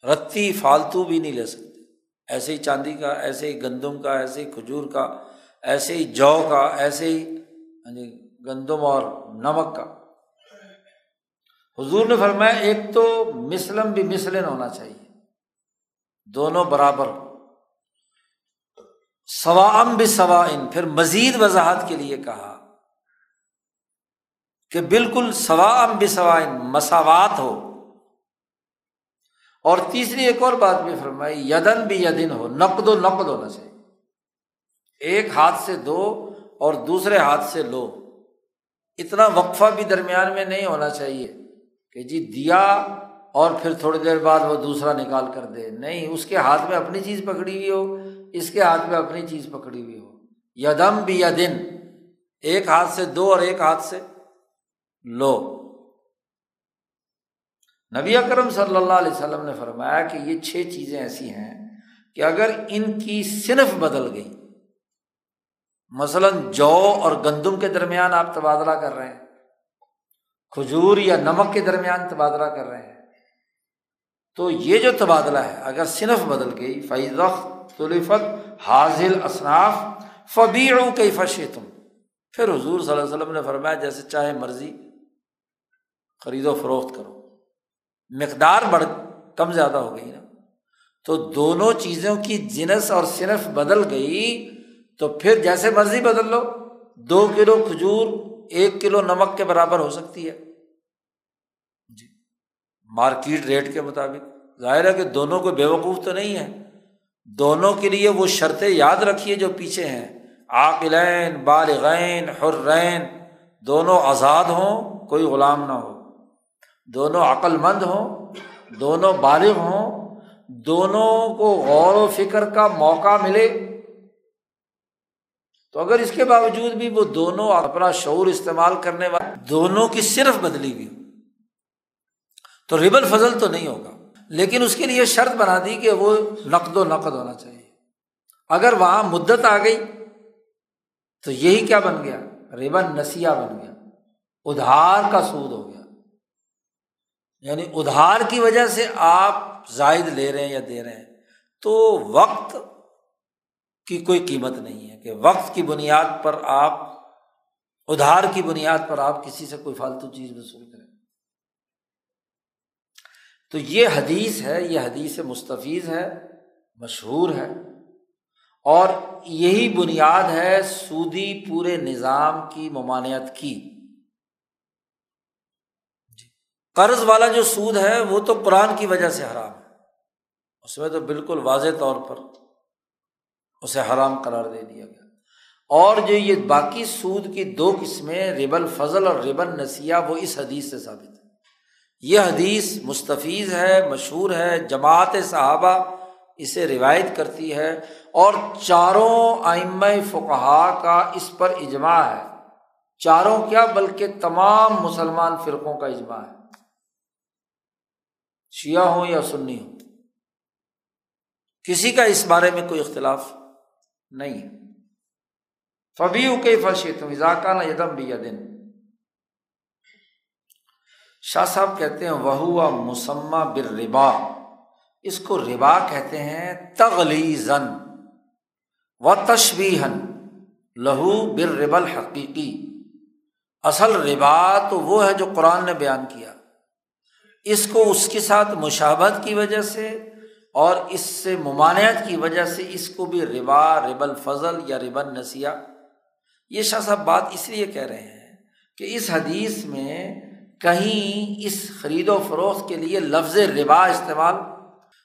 [SPEAKER 1] رتی فالتو بھی نہیں لے سکتے۔ ایسے ہی چاندی کا، ایسے ہی گندم کا، ایسے ہی کھجور کا، ایسے ہی جو کا، ایسے ہی ہاں جی، گندم اور نمک کا۔ حضور نے فرمایا، ایک تو مسلم بھی مسلم ہونا چاہیے۔ دونوں برابر۔ سوام بھی سوائن پھر مزید وضاحت کے لیے کہا کہ بالکل سوام بھی سوائن مساوات ہو۔ اور تیسری ایک اور بات بھی فرمائی، یدن بھی یدن ہو، نقد و نقد ہونا چاہیے۔ ایک ہاتھ سے دو اور دوسرے ہاتھ سے لو۔ اتنا وقفہ بھی درمیان میں نہیں ہونا چاہیے کہ جی دیا اور پھر تھوڑی دیر بعد وہ دوسرا نکال کر دے۔ نہیں، اس کے ہاتھ میں اپنی چیز پکڑی ہوئی ہو، اس کے ہاتھ میں اپنی چیز پکڑی ہوئی ہو۔ یدم بھی یا دن ایک ہاتھ سے دو اور ایک ہاتھ سے لو۔ نبی اکرم صلی اللہ علیہ وسلم نے فرمایا کہ یہ چھ چیزیں ایسی ہیں کہ اگر ان کی صنف بدل گئی، مثلاً جو اور گندم کے درمیان آپ تبادلہ کر رہے ہیں، کھجور یا نمک کے درمیان تبادلہ کر رہے ہیں، تو یہ جو تبادلہ ہے، اگر صنف بدل گئی فیض حاضل اصناف فبیڑوں کے فشے تم پھر حضور صلی اللہ علیہ وسلم نے فرمایا، جیسے چاہے مرضی، خرید و فروخت کرو۔ مقدار بڑھ کم زیادہ ہو گئی نا۔ تو دونوں چیزوں کی جنس اور صنف بدل گئی تو پھر جیسے مرضی بدل لو، دو کلو کھجور، ایک کلو نمک کے برابر ہو سکتی ہے۔ جی مارکیٹ ریٹ کے مطابق۔ ظاہر ہے کہ دونوں کو بے وقوف تو نہیں ہے۔ دونوں کے لیے وہ شرطیں یاد رکھیے جو پیچھے ہیں۔ عاقلین، بالغین، حرین، دونوں آزاد ہوں، کوئی غلام نہ ہو۔ دونوں عقل مند ہوں، دونوں بالغ ہوں، دونوں کو غور و فکر کا موقع ملے۔ تو اگر اس کے باوجود بھی وہ دونوں اپنا شعور استعمال کرنے والے، دونوں کی صرف بدلی ہوئی، تو ریبل فضل تو نہیں ہوگا۔ لیکن اس کے لیے شرط بنا دی کہ وہ نقد و نقد ہونا چاہیے۔ اگر وہاں مدت آ گئی، تو یہی کیا بن گیا؟ ریبن نسیا بن گیا۔ ادھار کا سود ہو گیا۔ یعنی ادھار کی وجہ سے آپ زائد لے رہے ہیں یا دے رہے ہیں، تو وقت کی کوئی قیمت نہیں ہے کہ وقت کی بنیاد پر آپ، ادھار کی بنیاد پر آپ کسی سے کوئی فالتو چیز وصول کریں۔ تو یہ حدیث ہے، یہ حدیث مستفیض ہے، مشہور ہے، اور یہی بنیاد ہے سودی پورے نظام کی ممانعت کی جی قرض والا جو سود ہے وہ تو قرآن کی وجہ سے حرام ہے۔ اس میں تو بالکل واضح طور پر اسے حرام قرار دے دیا گیا۔ اور جو یہ باقی سود کی دو قسمیں ریبل فضل اور ریبل نسیہ، وہ اس حدیث سے ثابت ہے یہ حدیث مستفیض ہے، مشہور ہے، جماعت صحابہ اسے روایت کرتی ہے اور چاروں آئم فقہا کا اس پر اجماع ہے۔ چاروں کیا؟ بلکہ تمام مسلمان فرقوں کا اجماع ہے۔ شیعہ ہوں یا سنی ہوں؟ کسی کا اس بارے میں کوئی اختلاف نہیں۔ ہے فبی کے فرشی تم اضاکہ نہ یدم بھی دن شاہ صاحب کہتے ہیں وہ مسمہ بر ربا اس کو ربا کہتے ہیں تغلی زن و تشبیہن لہو بر ربل حقیقی اصل ربا تو وہ ہے جو قرآن نے بیان کیا۔ اس کو اس کے ساتھ مشابت کی وجہ سے اور اس سے ممانعت کی وجہ سے اس کو بھی ربا ربل فضل یا ربن نسیہ یہ شاہ صاحب بات اس لیے کہہ رہے ہیں کہ اس حدیث میں کہیں اس خرید و فروخت کے لیے لفظ ربا استعمال،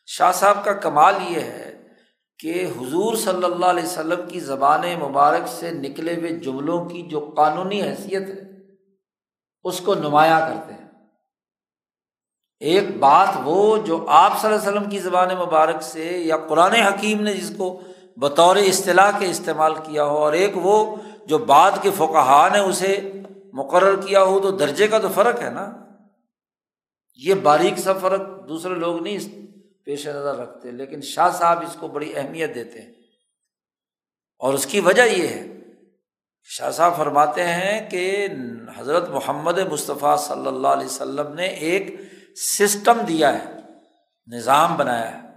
[SPEAKER 1] شاہ صاحب کا کمال یہ ہے کہ حضور صلی اللہ علیہ وسلم کی زبان مبارک سے نکلے ہوئے جملوں کی جو قانونی حیثیت ہے، اس کو نمایاں کرتے ہیں۔ ایک بات وہ جو آپ صلی اللہ علیہ وسلم کی زبان مبارک سے یا قرآن حکیم نے جس کو بطور اصطلاح کے استعمال کیا ہو اور ایک وہ جو بعد کے فقہ نے اسے مقرر کیا ہو تو درجے کا تو فرق ہے نا۔ یہ باریک سا فرق دوسرے لوگ نہیں پیش نظر رکھتے، لیکن شاہ صاحب اس کو بڑی اہمیت دیتے ہیں۔ اور اس کی وجہ یہ ہے شاہ صاحب فرماتے ہیں کہ حضرت محمد مصطفیٰ صلی اللہ علیہ وسلم نے ایک سسٹم دیا ہے، نظام بنایا ہے۔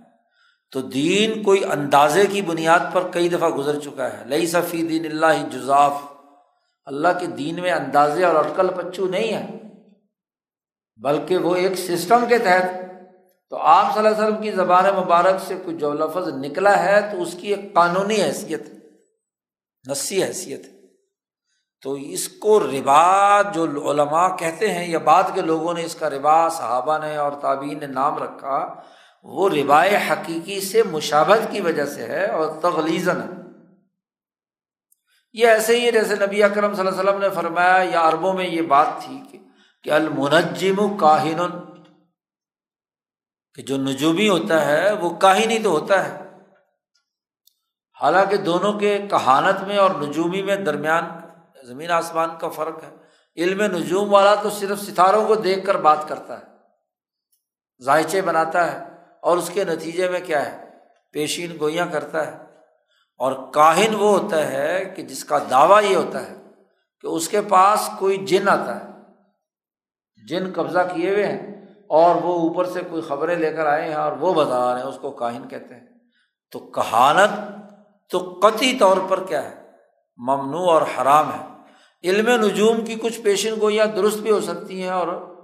[SPEAKER 1] تو دین کوئی اندازے کی بنیاد پر کئی دفعہ گزر چکا ہے۔ لئی صفی دین اللہ جزاف۔ اللہ کے دین میں اندازے اور اٹکل پچو نہیں ہے، بلکہ وہ ایک سسٹم کے تحت۔ تو آپ صلی اللہ علیہ وسلم کی زبان مبارک سے کچھ جو لفظ نکلا ہے تو اس کی ایک قانونی حیثیت، نسی حیثیت۔ ہے تو اس کو ربا جو علماء کہتے ہیں یا بعد کے لوگوں نے اس کا ربا، صحابہ نے اور تعبین نے نام رکھا، وہ ربائے حقیقی سے مشابت کی وجہ سے ہے اور تغلیزن ہے۔ یہ ایسے ہی جیسے نبی اکرم صلی اللہ علیہ وسلم نے فرمایا، یا عربوں میں یہ بات تھی کہ کہ المنجم کاہن، کہ جو نجومی ہوتا ہے وہ کاہنی تو ہوتا ہے۔ حالانکہ دونوں کے کہانت میں اور نجومی میں درمیان زمین آسمان کا فرق ہے۔ علم نجوم والا تو صرف ستاروں کو دیکھ کر بات کرتا ہے ذائچے بناتا ہے، اور اس کے نتیجے میں کیا ہے؟ پیشین گوئیاں کرتا ہے۔ اور کاہن وہ ہوتا ہے کہ جس کا دعویٰ یہ ہوتا ہے کہ اس کے پاس کوئی جن آتا ہے۔ جن قبضہ کیے ہوئے ہیں، اور وہ اوپر سے کوئی خبریں لے کر آئے ہیں اور وہ بتا رہے ہیں، اس کو کاہن کہتے ہیں۔ تو کہانت تو قطعی طور پر کیا ہے؟ ممنوع اور حرام ہے۔ علم نجوم کی کچھ پیشن گوئیاں درست بھی ہو سکتی ہیں اور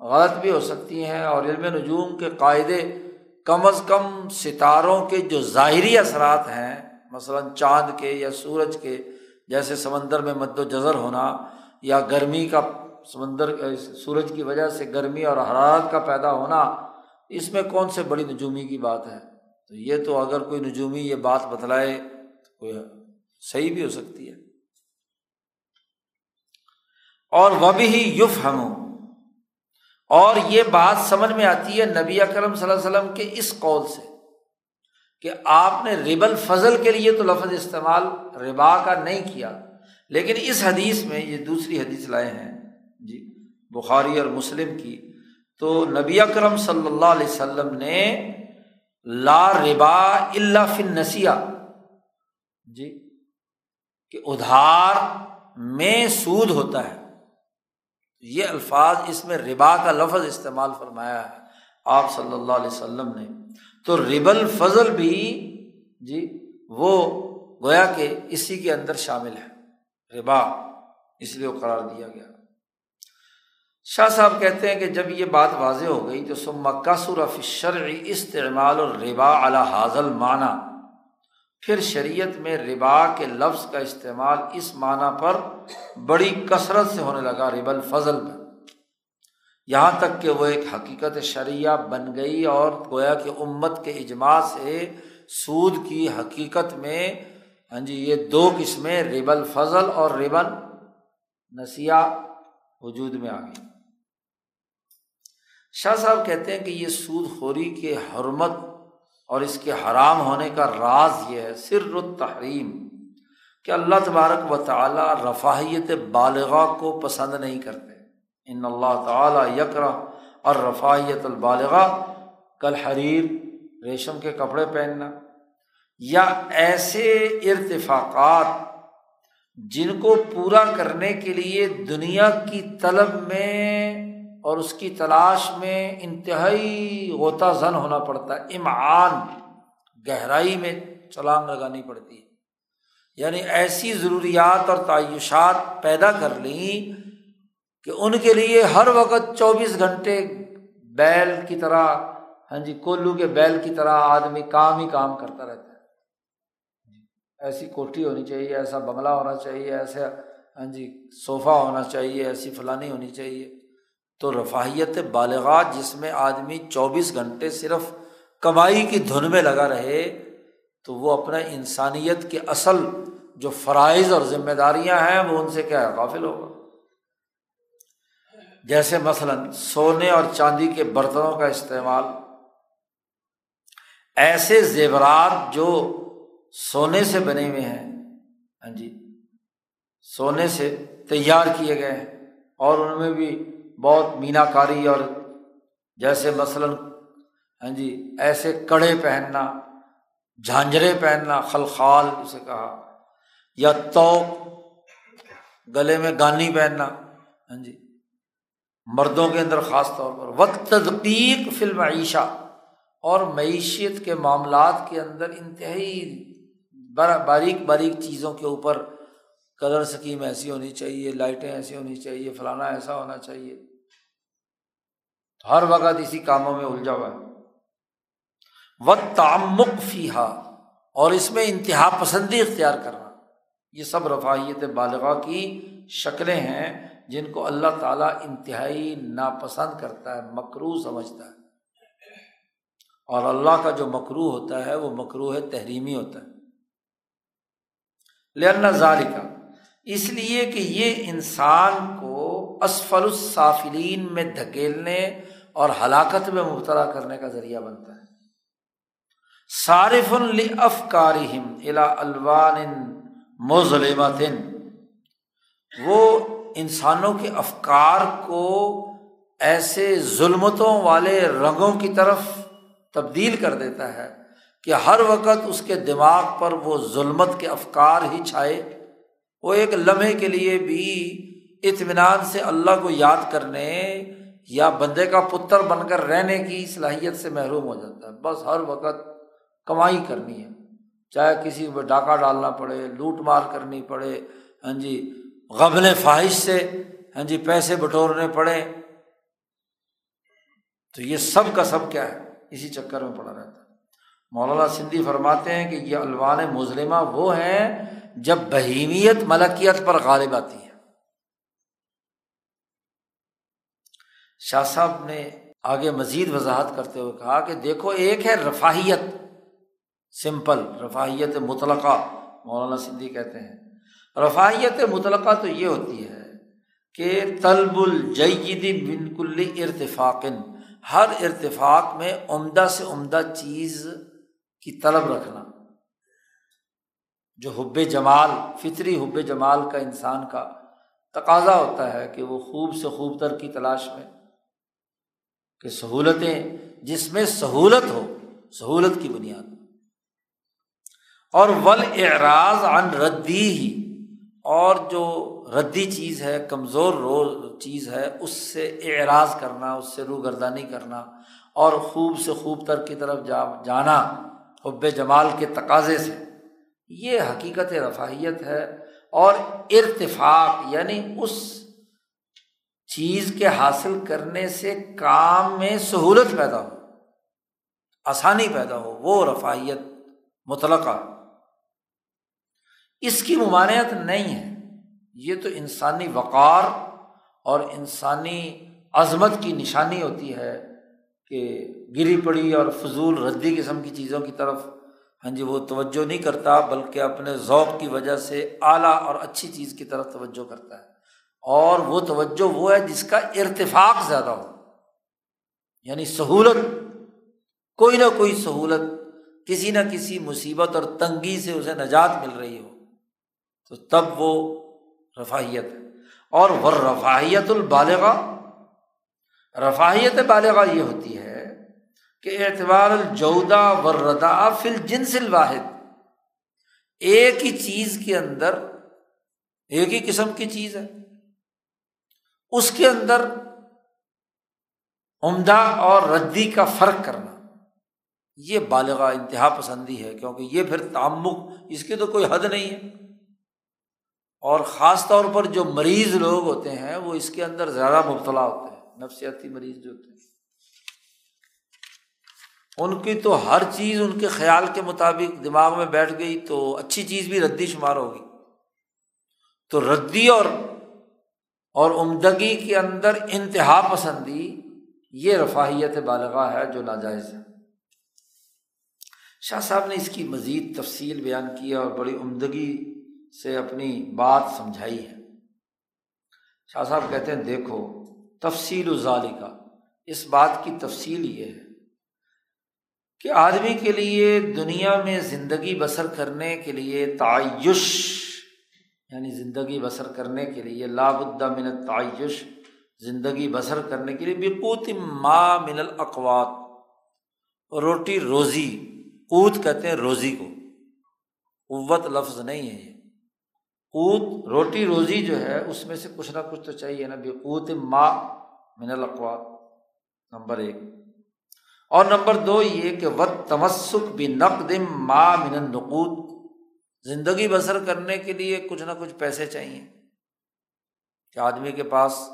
[SPEAKER 1] غلط بھی ہو سکتی ہیں اور علم نجوم کے قاعدے کم از کم ستاروں کے جو ظاہری اثرات ہیں، مثلاً چاند کے یا سورج کے، جیسے سمندر میں مد و جذر ہونا یا گرمی کا سمندر، سورج کی وجہ سے گرمی اور حرارت کا پیدا ہونا، اس میں کون سے بڑی نجومی کی بات ہے؟ تو یہ تو اگر کوئی نجومی یہ بات بتلائے تو کوئی صحیح بھی ہو سکتی ہے۔ اور وہ بھی یف ہم اور یہ بات سمجھ میں آتی ہے نبی اکرم صلی اللہ علیہ وسلم کے اس قول سے کہ آپ نے رب الفضل کے لیے تو لفظ استعمال ربا کا نہیں کیا، لیکن اس حدیث میں یہ دوسری حدیث لائے ہیں۔ جی بخاری اور مسلم کی۔ تو نبی اکرم صلی اللہ علیہ وسلم نے لا ربا اللہ فن نسیہ جی کہ ادھار میں سود ہوتا ہے۔ یہ الفاظ اس میں ربا کا لفظ استعمال فرمایا ہے۔ آپ صلی اللہ علیہ وسلم نے۔ تو رب الفضل بھی جی وہ گویا کہ اسی کے اندر شامل ہے۔ ربا، اس لیے وہ قرار دیا گیا۔ شاہ صاحب کہتے ہیں کہ جب یہ بات واضح ہو گئی تو سما قصر شرعی استعمال اور ربا حاضل معنی پھر شریعت میں ربا کے لفظ کا استعمال اس معنی پر بڑی کثرت سے ہونے لگا رب الفضل میں یہاں تک کہ وہ ایک حقیقت شریعہ بن گئی اور گویا کہ امت کے اجماع سے سود کی حقیقت میں ہاں جی یہ دو قسمیں رب الفضل اور ربن نسیہ وجود میں آ گئی شاہ صاحب کہتے ہیں کہ یہ سود خوری کے حرمت اور اس کے حرام ہونے کا راز یہ ہے، سر التحریم، کہ اللہ تبارک و تعالیٰ رفاہیت بالغاہ کو پسند نہیں کرتے۔ ان اللہ تعالیٰ یکرا اور رفایت البالغ کل حریر، ریشم کے کپڑے پہننا۔ یا ایسے ارتفاقات جن کو پورا کرنے کے لیے دنیا کی طلب میں اور اس کی تلاش میں انتہائی غوطہ زن ہونا پڑتا ہے۔ امعان، گہرائی میں چلانگ لگانی پڑتی ہے۔ یعنی ایسی ضروریات اور تعیشات پیدا کر لیں کہ ان کے لیے ہر وقت چوبیس گھنٹے بیل کی طرح ہاں جی کولو کے بیل کی طرح آدمی کام ہی کام کرتا رہتا ہے۔ ایسی کوٹھی ہونی چاہیے، ایسا بنگلہ ہونا چاہیے، ایسا ہاں جی صوفہ ہونا چاہیے، ایسی فلانی ہونی چاہیے۔ تو رفاہیت بالغات جس میں آدمی چوبیس گھنٹے صرف کمائی کی دھن میں لگا رہے، تو وہ اپنا انسانیت کے اصل جو فرائض اور ذمہ داریاں ہیں، وہ ان سے کیا ہے؟ قافل ہوگا۔ جیسے مثلاً سونے اور چاندی کے برتنوں کا استعمال۔ ایسے زیورات جو سونے سے بنے ہوئے ہیں۔ ہاں جی سونے سے تیار کیے گئے ہیں اور ان میں بھی بہت مینا کاری اور جیسے مثلاً ہاں جی ایسے کڑے پہننا جھانجرے پہننا، خلخال اسے کہا، یا تو گلے میں گانی پہننا ہاں جی مردوں کے اندر خاص طور پر، وقت تدقیق فلم عیشہ اور معیشت کے معاملات کے اندر انتہائی باریک باریک چیزوں کے اوپر، کلر سکیم ایسی ہونی چاہیے، لائٹیں ایسی ہونی چاہیے، فلانا ایسا ہونا چاہیے۔ ہر وقت اسی کاموں میں الجھا ہوا ہے۔ وقت تعمق فیحا اور اس میں انتہا پسندی اختیار کرنا۔ یہ سب رفاہیت بالغاہ کی شکلیں ہیں جن کو اللہ تعالیٰ انتہائی ناپسند کرتا ہے مکرو سمجھتا ہے۔ اور اللہ کا جو مکرو ہوتا ہے، وہ مکرو ہے تحریمی ہوتا ہے۔ لہنا ظال کا اس لیے کہ یہ انسان کو اسفل الصافلین میں دھکیلنے اور ہلاکت میں مبتلا کرنے کا ذریعہ بنتا ہے۔ صارف الفکارم الا الوان مظلمت وہ انسانوں کے افکار کو ایسے ظلمتوں والے رنگوں کی طرف تبدیل کر دیتا ہے کہ ہر وقت اس کے دماغ پر وہ ظلمت کے افکار ہی چھائے۔ وہ ایک لمحے کے لیے بھی اطمینان سے اللہ کو یاد کرنے یا بندے کا پتر بن کر رہنے کی صلاحیت سے محروم ہو جاتا ہے۔ بس ہر وقت کمائی کرنی ہے۔ چاہے کسی کو ڈاکہ ڈالنا پڑے، لوٹ مار کرنی پڑے ہاں جی غبل فواہش سے ہاں جی پیسے بٹورنے پڑے۔ تو یہ سب کا سب کیا ہے؟ اسی چکر میں پڑا رہتا ہے۔ مولانا سندھی فرماتے ہیں کہ یہ الوان مظلمہ وہ ہیں جب بہیمیت ملکیت پر غالب آتی ہے شاہ صاحب نے آگے مزید وضاحت کرتے ہوئے کہا کہ دیکھو، ایک ہے رفاہیت، سمپل رفاہیت مطلقہ، مولانا سندھی کہتے ہیں۔ رفاہیت مطلقہ تو یہ ہوتی ہے کہ طلب الجیدی بن کل ارتفاقن ہر ارتفاق میں عمدہ سے عمدہ چیز کی طلب رکھنا۔ جو حب جمال، فطری حب جمال کا انسان کا تقاضا ہوتا ہے کہ وہ خوب سے خوب تر کی تلاش میں کہ سہولتیں جس میں سہولت ہو، سہولت کی بنیاد۔ اور ول اعراض عن ردی ہی اور جو ردی چیز ہے، کمزور رو چیز ہے، اس سے اعراض کرنا، اس سے روگردانی کرنا، اور خوب سے خوب تر کی طرف جا، جانا حب جمال کے تقاضے سے، یہ حقیقت رفاہیت ہے۔ اور ارتفاق یعنی اس چیز کے حاصل کرنے سے کام میں سہولت پیدا ہو، آسانی پیدا ہو، وہ رفاہیت مطلقہ۔ اس کی ممانعت نہیں ہے، یہ تو انسانی وقار اور انسانی عظمت کی نشانی ہوتی ہے کہ گری پڑی اور فضول ردی قسم کی چیزوں کی طرف۔ ہاں جی وہ توجہ نہیں کرتا، بلکہ اپنے ذوق کی وجہ سے اعلیٰ اور اچھی چیز کی طرف توجہ کرتا ہے۔ اور وہ توجہ وہ ہے جس کا ارتفاق زیادہ ہو۔ یعنی سہولت، کوئی نہ کوئی سہولت، کسی نہ کسی مصیبت اور تنگی سے اسے نجات مل رہی ہو۔ تو تب وہ رفاہیت ہے۔ اور وہ رفاہیت البالغ رفاہیت بالغ یہ ہوتی ہے کہ اعتبار الجودا وردا فل جنس الواحد۔ ایک ہی چیز کے اندر ایک ہی قسم کی چیز ہے۔ اس کے اندر عمدہ اور ردی کا فرق کرنا۔ یہ بالغ انتہا پسندی ہے، کیونکہ یہ پھر تعمک اس کی تو کوئی حد نہیں ہے۔ اور خاص طور پر جو مریض لوگ ہوتے ہیں، وہ اس کے اندر زیادہ مبتلا ہوتے ہیں، نفسیاتی مریض جو ہوتے ہیں۔ ان کی تو ہر چیز ان کے خیال کے مطابق دماغ میں بیٹھ گئی، تو اچھی چیز بھی ردی شمار ہوگی۔ تو ردی اور اور عمدگی کے اندر انتہا پسندی یہ رفاہیت بالغاہ ہے جو ناجائز ہے۔ شاہ صاحب نے اس کی مزید تفصیل بیان کیا اور بڑی عمدگی سے اپنی بات سمجھائی ہے۔ شاہ صاحب کہتے ہیں، دیکھو، تفصیل و کا اس بات کی تفصیل یہ ہے کہ آدمی کے لیے دنیا میں زندگی بسر کرنے کے لیے تعیش یعنی زندگی بسر کرنے کے لیے لاب من تعیش زندگی بسر کرنے کے لیے، بقوت ما من الاقوات۔ روٹی روزی، قوت کہتے ہیں روزی کو۔ قوت لفظ نہیں ہے یہ۔ قوت، روٹی روزی جو ہے، اس میں سے کچھ نہ کچھ تو چاہیے نا، بقوت ما من الاقوات۔ نمبر ایک۔ اور نمبر دو یہ کہ وط تمسک بھی نقد ماں من النقود زندگی بسر کرنے کے لیے کچھ نہ کچھ پیسے چاہیے۔ کہ آدمی کے پاس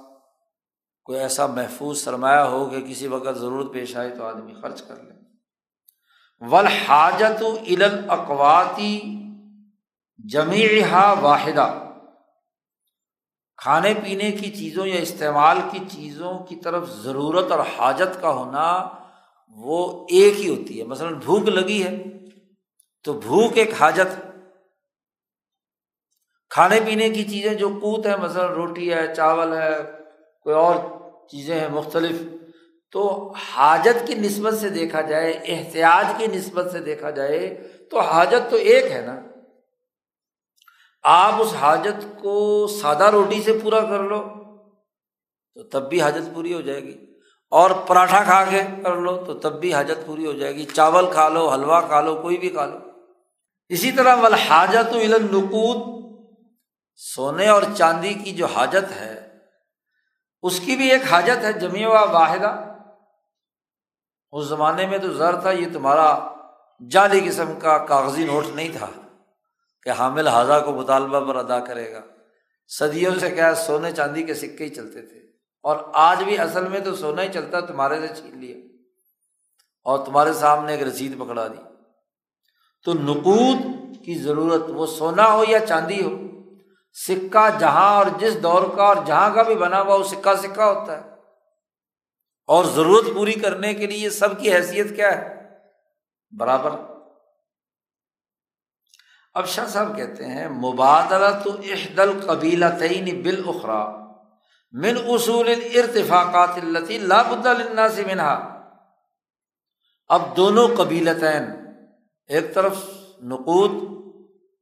[SPEAKER 1] کوئی ایسا محفوظ سرمایہ ہو کہ کسی وقت ضرورت پیش آئے تو آدمی خرچ کر لے۔ ول حاجت اقواتی جمیحا واحدہ کھانے پینے کی چیزوں یا استعمال کی چیزوں کی طرف ضرورت اور حاجت کا ہونا وہ ایک ہی ہوتی ہے۔ مثلاً بھوک لگی ہے تو بھوک ایک حاجت کھانے پینے کی چیزیں جو کوت ہیں، مثلاً روٹی ہے، چاول ہے، کوئی اور چیزیں ہیں مختلف،
[SPEAKER 2] تو حاجت کی نسبت سے دیکھا جائے احتیاط کی نسبت سے دیکھا جائے، تو حاجت تو ایک ہے نا۔ آپ اس حاجت کو سادہ روٹی سے پورا کر لو، تو تب بھی حاجت پوری ہو جائے گی۔ اور پراٹھا کھا کے کر لو، تو تب بھی حاجت پوری ہو جائے گی۔ چاول کھا لو حلوا کھا لو، کوئی بھی کھا لو۔ اسی طرح ول حاجت نقود سونے اور چاندی کی جو حاجت ہے، اس کی بھی ایک حاجت ہے جمیع و واحدہ۔ اس زمانے میں تو زر تھا، یہ تمہارا جعلی قسم کا کاغذی نوٹ نہیں تھا کہ حامل حاضہ کو مطالبہ پر ادا کرے گا۔ صدیوں سے کیا سونے چاندی کے سکے ہی چلتے تھے۔ اور آج بھی اصل میں تو سونا ہی چلتا، تمہارے سے چھین لیا۔ اور تمہارے سامنے ایک رسید پکڑا دی۔ تو نقود کی ضرورت وہ سونا ہو یا چاندی ہو سکہ جہاں اور جس دور کا اور جہاں کا بھی بنا ہوا وہ سکہ سکہ ہوتا ہے۔ اور ضرورت پوری کرنے کے لیے سب کی حیثیت کیا ہے؟ برابر۔ اب شاہ صاحب کہتے ہیں مبادلہ تو احدل قبیلہ تعین بالخرا من اصول ارتفاقات التی لابد النا سے منہا۔ اب دونوں قبیلتین، ایک طرف نقود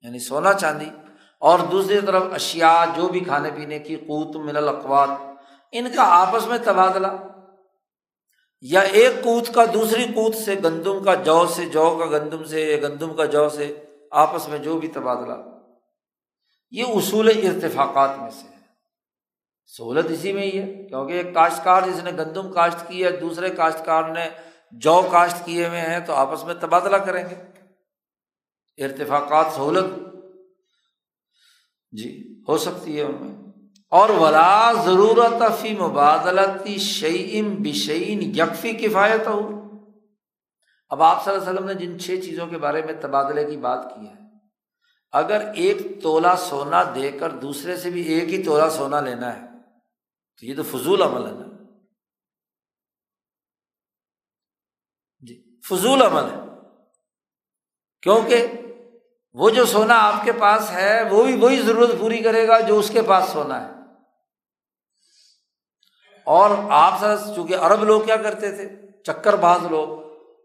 [SPEAKER 2] یعنی سونا چاندی اور دوسری طرف اشیا جو بھی کھانے پینے کی قوت من الاقوات، ان کا آپس میں تبادلہ۔ یا ایک کوت کا دوسری کوت سے گندم کا جو سے جو کا گندم سے یا گندم کا جو سے آپس میں جو بھی تبادلہ۔ یہ اصول ارتفاقات میں سے ہے۔ سہولت اسی میں ہی ہے، کیونکہ ایک کاشتکار جس نے گندم کاشت کی ہے، دوسرے کاشتکار نے جو کاشت کیے ہوئے ہیں، تو آپس میں تبادلہ کریں گے۔ ارتفاقات سہولت جی ہو سکتی ہے ان میں۔ اور ولا ضرورت فی مبادلتی شعیم بشعین یکفی کفایت ہو اب آپ صلی اللہ علیہ وسلم نے جن چھ چیزوں کے بارے میں تبادلے کی بات کی ہے، اگر ایک تولا سونا دے کر دوسرے سے بھی ایک ہی تولا سونا لینا ہے، تو یہ تو فضول عمل ہے نا۔ جی فضول عمل ہے۔ کیونکہ وہ جو سونا آپ کے پاس ہے، وہ بھی وہی ضرورت پوری کرے گا جو اس کے پاس سونا ہے۔ اور آپ سر، چونکہ عرب لوگ کیا کرتے تھے؟ چکر باز لوگ،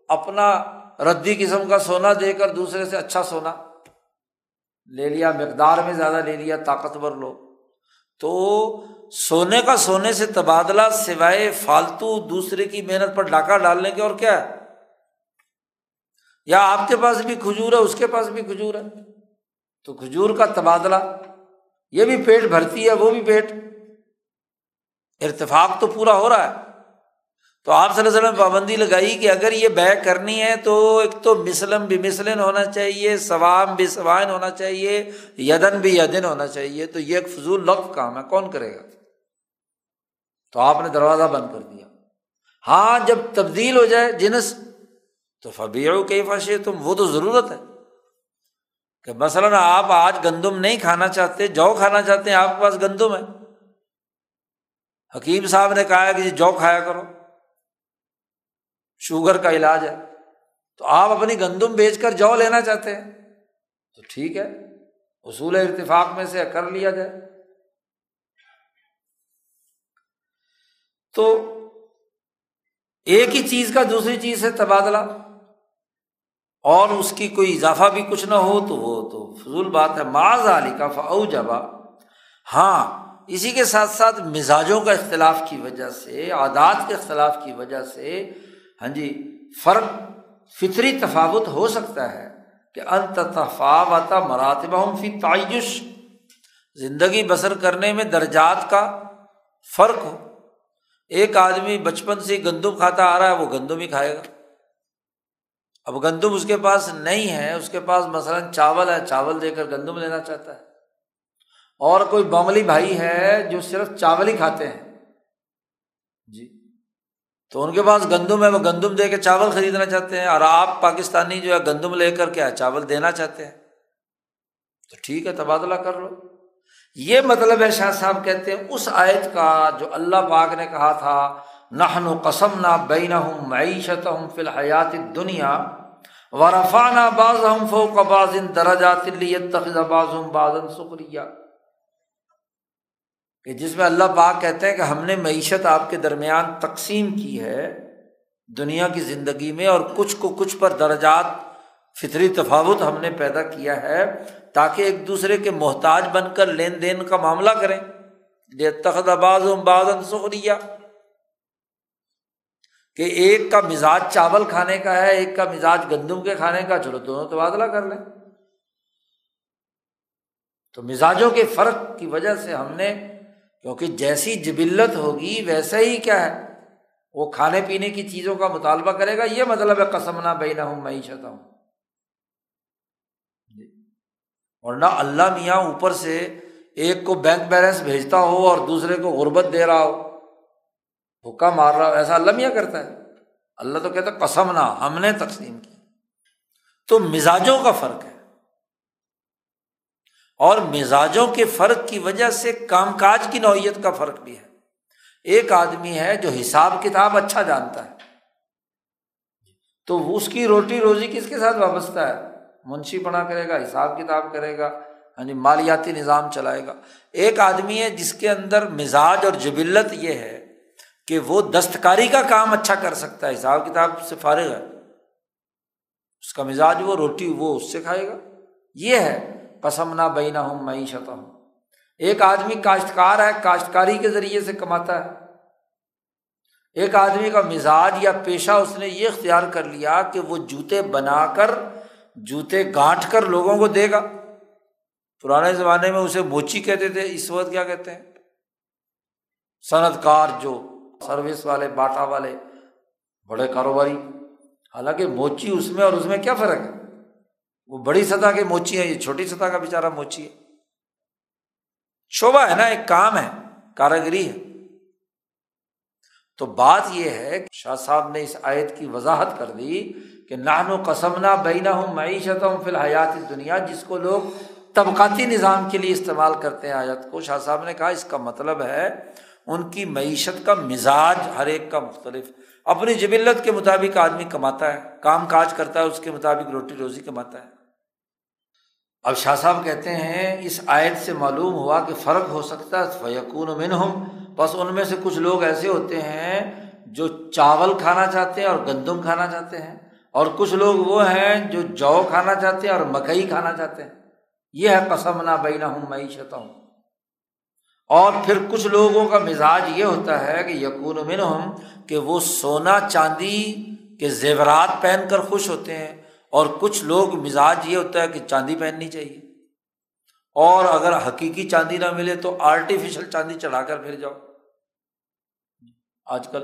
[SPEAKER 2] اپنا ردی قسم کا سونا دے کر دوسرے سے اچھا سونا۔ لے لیا، مقدار میں زیادہ لے لیا، طاقتور لوگ۔ تو سونے کا سونے سے تبادلہ سوائے فالتو دوسرے کی محنت پر ڈاکہ ڈالنے کے اور کیا ہے؟ یا آپ کے پاس بھی کھجور ہے، اس کے پاس بھی کھجور ہے۔ تو کھجور کا تبادلہ، یہ بھی پیٹ بھرتی ہے، وہ بھی پیٹ۔ ارتفاق تو پورا ہو رہا ہے۔ تو آپ صلی اللہ علیہ وسلم پابندی لگائی کہ اگر یہ بے کرنی ہے تو ایک تو مسلم بھی مسلم ہونا چاہیے سوام بھی سوائن ہونا چاہیے، یدن بھی یدن ہونا چاہیے۔ تو یہ ایک فضول لفظ کام ہے، کون کرے گا؟ تو آپ نے دروازہ بند کر دیا۔ ہاں جب تبدیل ہو جائے جنس تو فبی کئی فاشے تم وہ تو ضرورت ہے کہ مثلاً آپ آج گندم نہیں کھانا چاہتے، جو کھانا چاہتے ہیں، آپ کے پاس گندم ہے۔ حکیم صاحب نے کہا کہ جی جو کھایا کرو۔ شوگر کا علاج ہے۔ تو آپ اپنی گندم بیچ کر جو لینا چاہتے ہیں۔ تو ٹھیک ہے، اصول ارتفاق میں سے کر لیا جائے۔ تو ایک ہی چیز کا دوسری چیز سے تبادلہ۔ اور اس کی کوئی اضافہ بھی کچھ نہ ہو تو وہ تو فضول بات ہے۔ معاذ علی کا فاؤ جبا ہاں اسی کے ساتھ ساتھ مزاجوں کا اختلاف کی وجہ سے، عادات کے اختلاف کی وجہ سے ہاں جی فرق فطری تفاوت ہو سکتا ہے کہ انتفاوت مراتبہ فی تعیش زندگی بسر کرنے میں درجات کا فرق ہو۔ ایک آدمی بچپن سے گندم کھاتا آ رہا ہے، وہ گندم ہی کھائے گا۔ اب گندم اس کے پاس نہیں ہے، اس کے پاس مثلاً چاول ہے، چاول دے کر گندم لینا چاہتا ہے۔ اور کوئی بنگلی بھائی ہے جو صرف چاول ہی کھاتے ہیں۔ جی۔ تو ان کے پاس گندم ہے، وہ گندم دے کے چاول خریدنا چاہتے ہیں۔ اور آپ پاکستانی جو ہے، گندم لے کر کے چاول دینا چاہتے ہیں۔ تو ٹھیک ہے، تبادلہ کر لو۔ یہ مطلب ہے شاہ صاحب کہتے ہیں، اس آیت کا جو اللہ پاک نے کہا تھا نہن و قسم نہ بین ہوں معیشت ہوں فی الحیات دنیا و رفانہ باز ہم فو قباز درجات باز بازن سکریہ کہ جس میں اللہ پاک کہتے ہیں کہ ہم نے معیشت آپ کے درمیان تقسیم کی ہے دنیا کی زندگی میں اور کچھ کو کچھ پر درجات فطری تفاوت ہم نے پیدا کیا ہے تاکہ ایک دوسرے کے محتاج بن کر لین دین کا معاملہ کریں۔ تخت آباز سخریا۔ کہ ایک کا مزاج چاول کھانے کا ہے، ایک کا مزاج گندم کے کھانے کا، چلو دونوں تبادلہ کر لیں۔ تو مزاجوں کے فرق کی وجہ سے ہم نے، کیونکہ جیسی جبلت ہوگی ویسا ہی کیا ہے، وہ کھانے پینے کی چیزوں کا مطالبہ کرے گا۔ یہ مطلب ہے قسم نہ بہ نہ ہوں معیشت ہوں جی۔ اور نہ اللہ میاں اوپر سے ایک کو بینک بیلنس بھیجتا ہو اور دوسرے کو غربت دے رہا ہو۔ بھوکا مار رہا ہو، ایسا اللہ میاں کرتا ہے۔ اللہ تو کہتا قسم نہ، ہم نے تقسیم کی۔ تو مزاجوں کا فرق ہے۔ اور مزاجوں کے فرق کی وجہ سے کام کاج کی نوعیت کا فرق بھی ہے۔ ایک آدمی ہے جو حساب کتاب اچھا جانتا ہے۔ تو اس کی روٹی روزی کس کے ساتھ وابستہ ہے؟ منشی پڑھا کرے گا، حساب کتاب کرے گا ہاں جی مالیاتی نظام چلائے گا۔ ایک آدمی ہے جس کے اندر مزاج اور جبلت یہ ہے کہ وہ دستکاری کا کام اچھا کر سکتا ہے، حساب کتاب سے فارغ ہے۔ اس کا مزاج وہ، روٹی وہ، اس سے کھائے گا۔ یہ ہے قسم نہ بینا ہوں معیشت ہوں ایک آدمی کاشتکار ہے، کاشتکاری کے ذریعے سے کماتا ہے۔ ایک آدمی کا مزاج یا پیشہ اس نے یہ اختیار کر لیا کہ وہ جوتے بنا کر، جوتے گانٹ کر لوگوں کو دے گا۔ پرانے زمانے میں اسے موچی کہتے تھے، اس وقت کیا کہتے ہیں؟ صنعت کار جو سروس والے، باٹا والے، بڑے کاروباری۔ حالانکہ موچی اس میں اور اس میں کیا فرق ہے؟ وہ بڑی سطح کے موچی ہیں، یہ چھوٹی سطح کا بےچارا موچی ہے۔ شعبہ ہے نا، ایک کام ہے کاراگری ہے۔ تو بات یہ ہے کہ شاہ صاحب نے اس آیت کی وضاحت کر دی کہ نہن و قسم نہ بینا ہوں معیشت ہوں فی الحیات دنیا جس کو لوگ طبقاتی نظام کے لیے استعمال کرتے ہیں آیت کو۔ شاہ صاحب نے کہا اس کا مطلب ہے ان کی معیشت کا مزاج ہر ایک کا مختلف۔ اپنی جبلت کے مطابق آدمی کماتا ہے، کام کاج کرتا ہے، اس کے مطابق روٹی روزی کماتا ہے۔ اب شاہ صاحب کہتے ہیں، اس آیت سے معلوم ہوا کہ فرق ہو سکتا ہے فیقون من ہوں بس ان میں سے کچھ لوگ ایسے ہوتے ہیں جو چاول کھانا چاہتے ہیں اور گندم کھانا چاہتے ہیں، اور کچھ لوگ وہ ہیں جو جو کھانا چاہتے ہیں اور مکئی کھانا چاہتے ہیں۔ یہ ہے قسم نہ بینا ہوں معیشت ہوں اور پھر کچھ لوگوں کا مزاج یہ ہوتا ہے کہ یقون من ہم کہ وہ سونا چاندی کے زیورات پہن کر خوش ہوتے ہیں اور کچھ لوگ مزاج یہ ہوتا ہے کہ چاندی پہننی چاہیے۔ اور اگر حقیقی چاندی نہ ملے تو آرٹیفیشل چاندی چڑھا کر پھر جاؤ۔ آج کل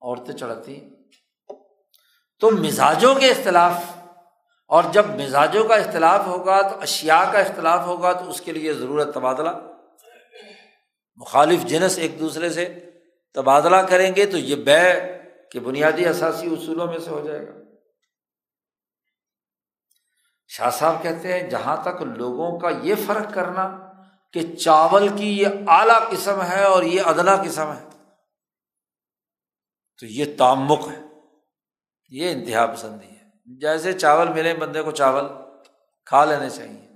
[SPEAKER 2] عورتیں چڑھاتی ہیں۔ تو مزاجوں کے اختلاف، اور جب مزاجوں کا اختلاف ہوگا تو اشیا کا اختلاف ہوگا تو اس کے لیے ضرورت تبادلہ۔ مخالف جنس ایک دوسرے سے تبادلہ کریں گے تو یہ بے کے بنیادی اثاثی اصولوں میں سے ہو جائے گا۔ شاہ صاحب کہتے ہیں، جہاں تک لوگوں کا یہ فرق کرنا کہ چاول کی یہ اعلیٰ قسم ہے اور یہ ادنا قسم ہے، تو یہ تعمک ہے، یہ انتہا پسندی ہے۔ جیسے چاول ملے، بندے کو چاول کھا لینے چاہیے۔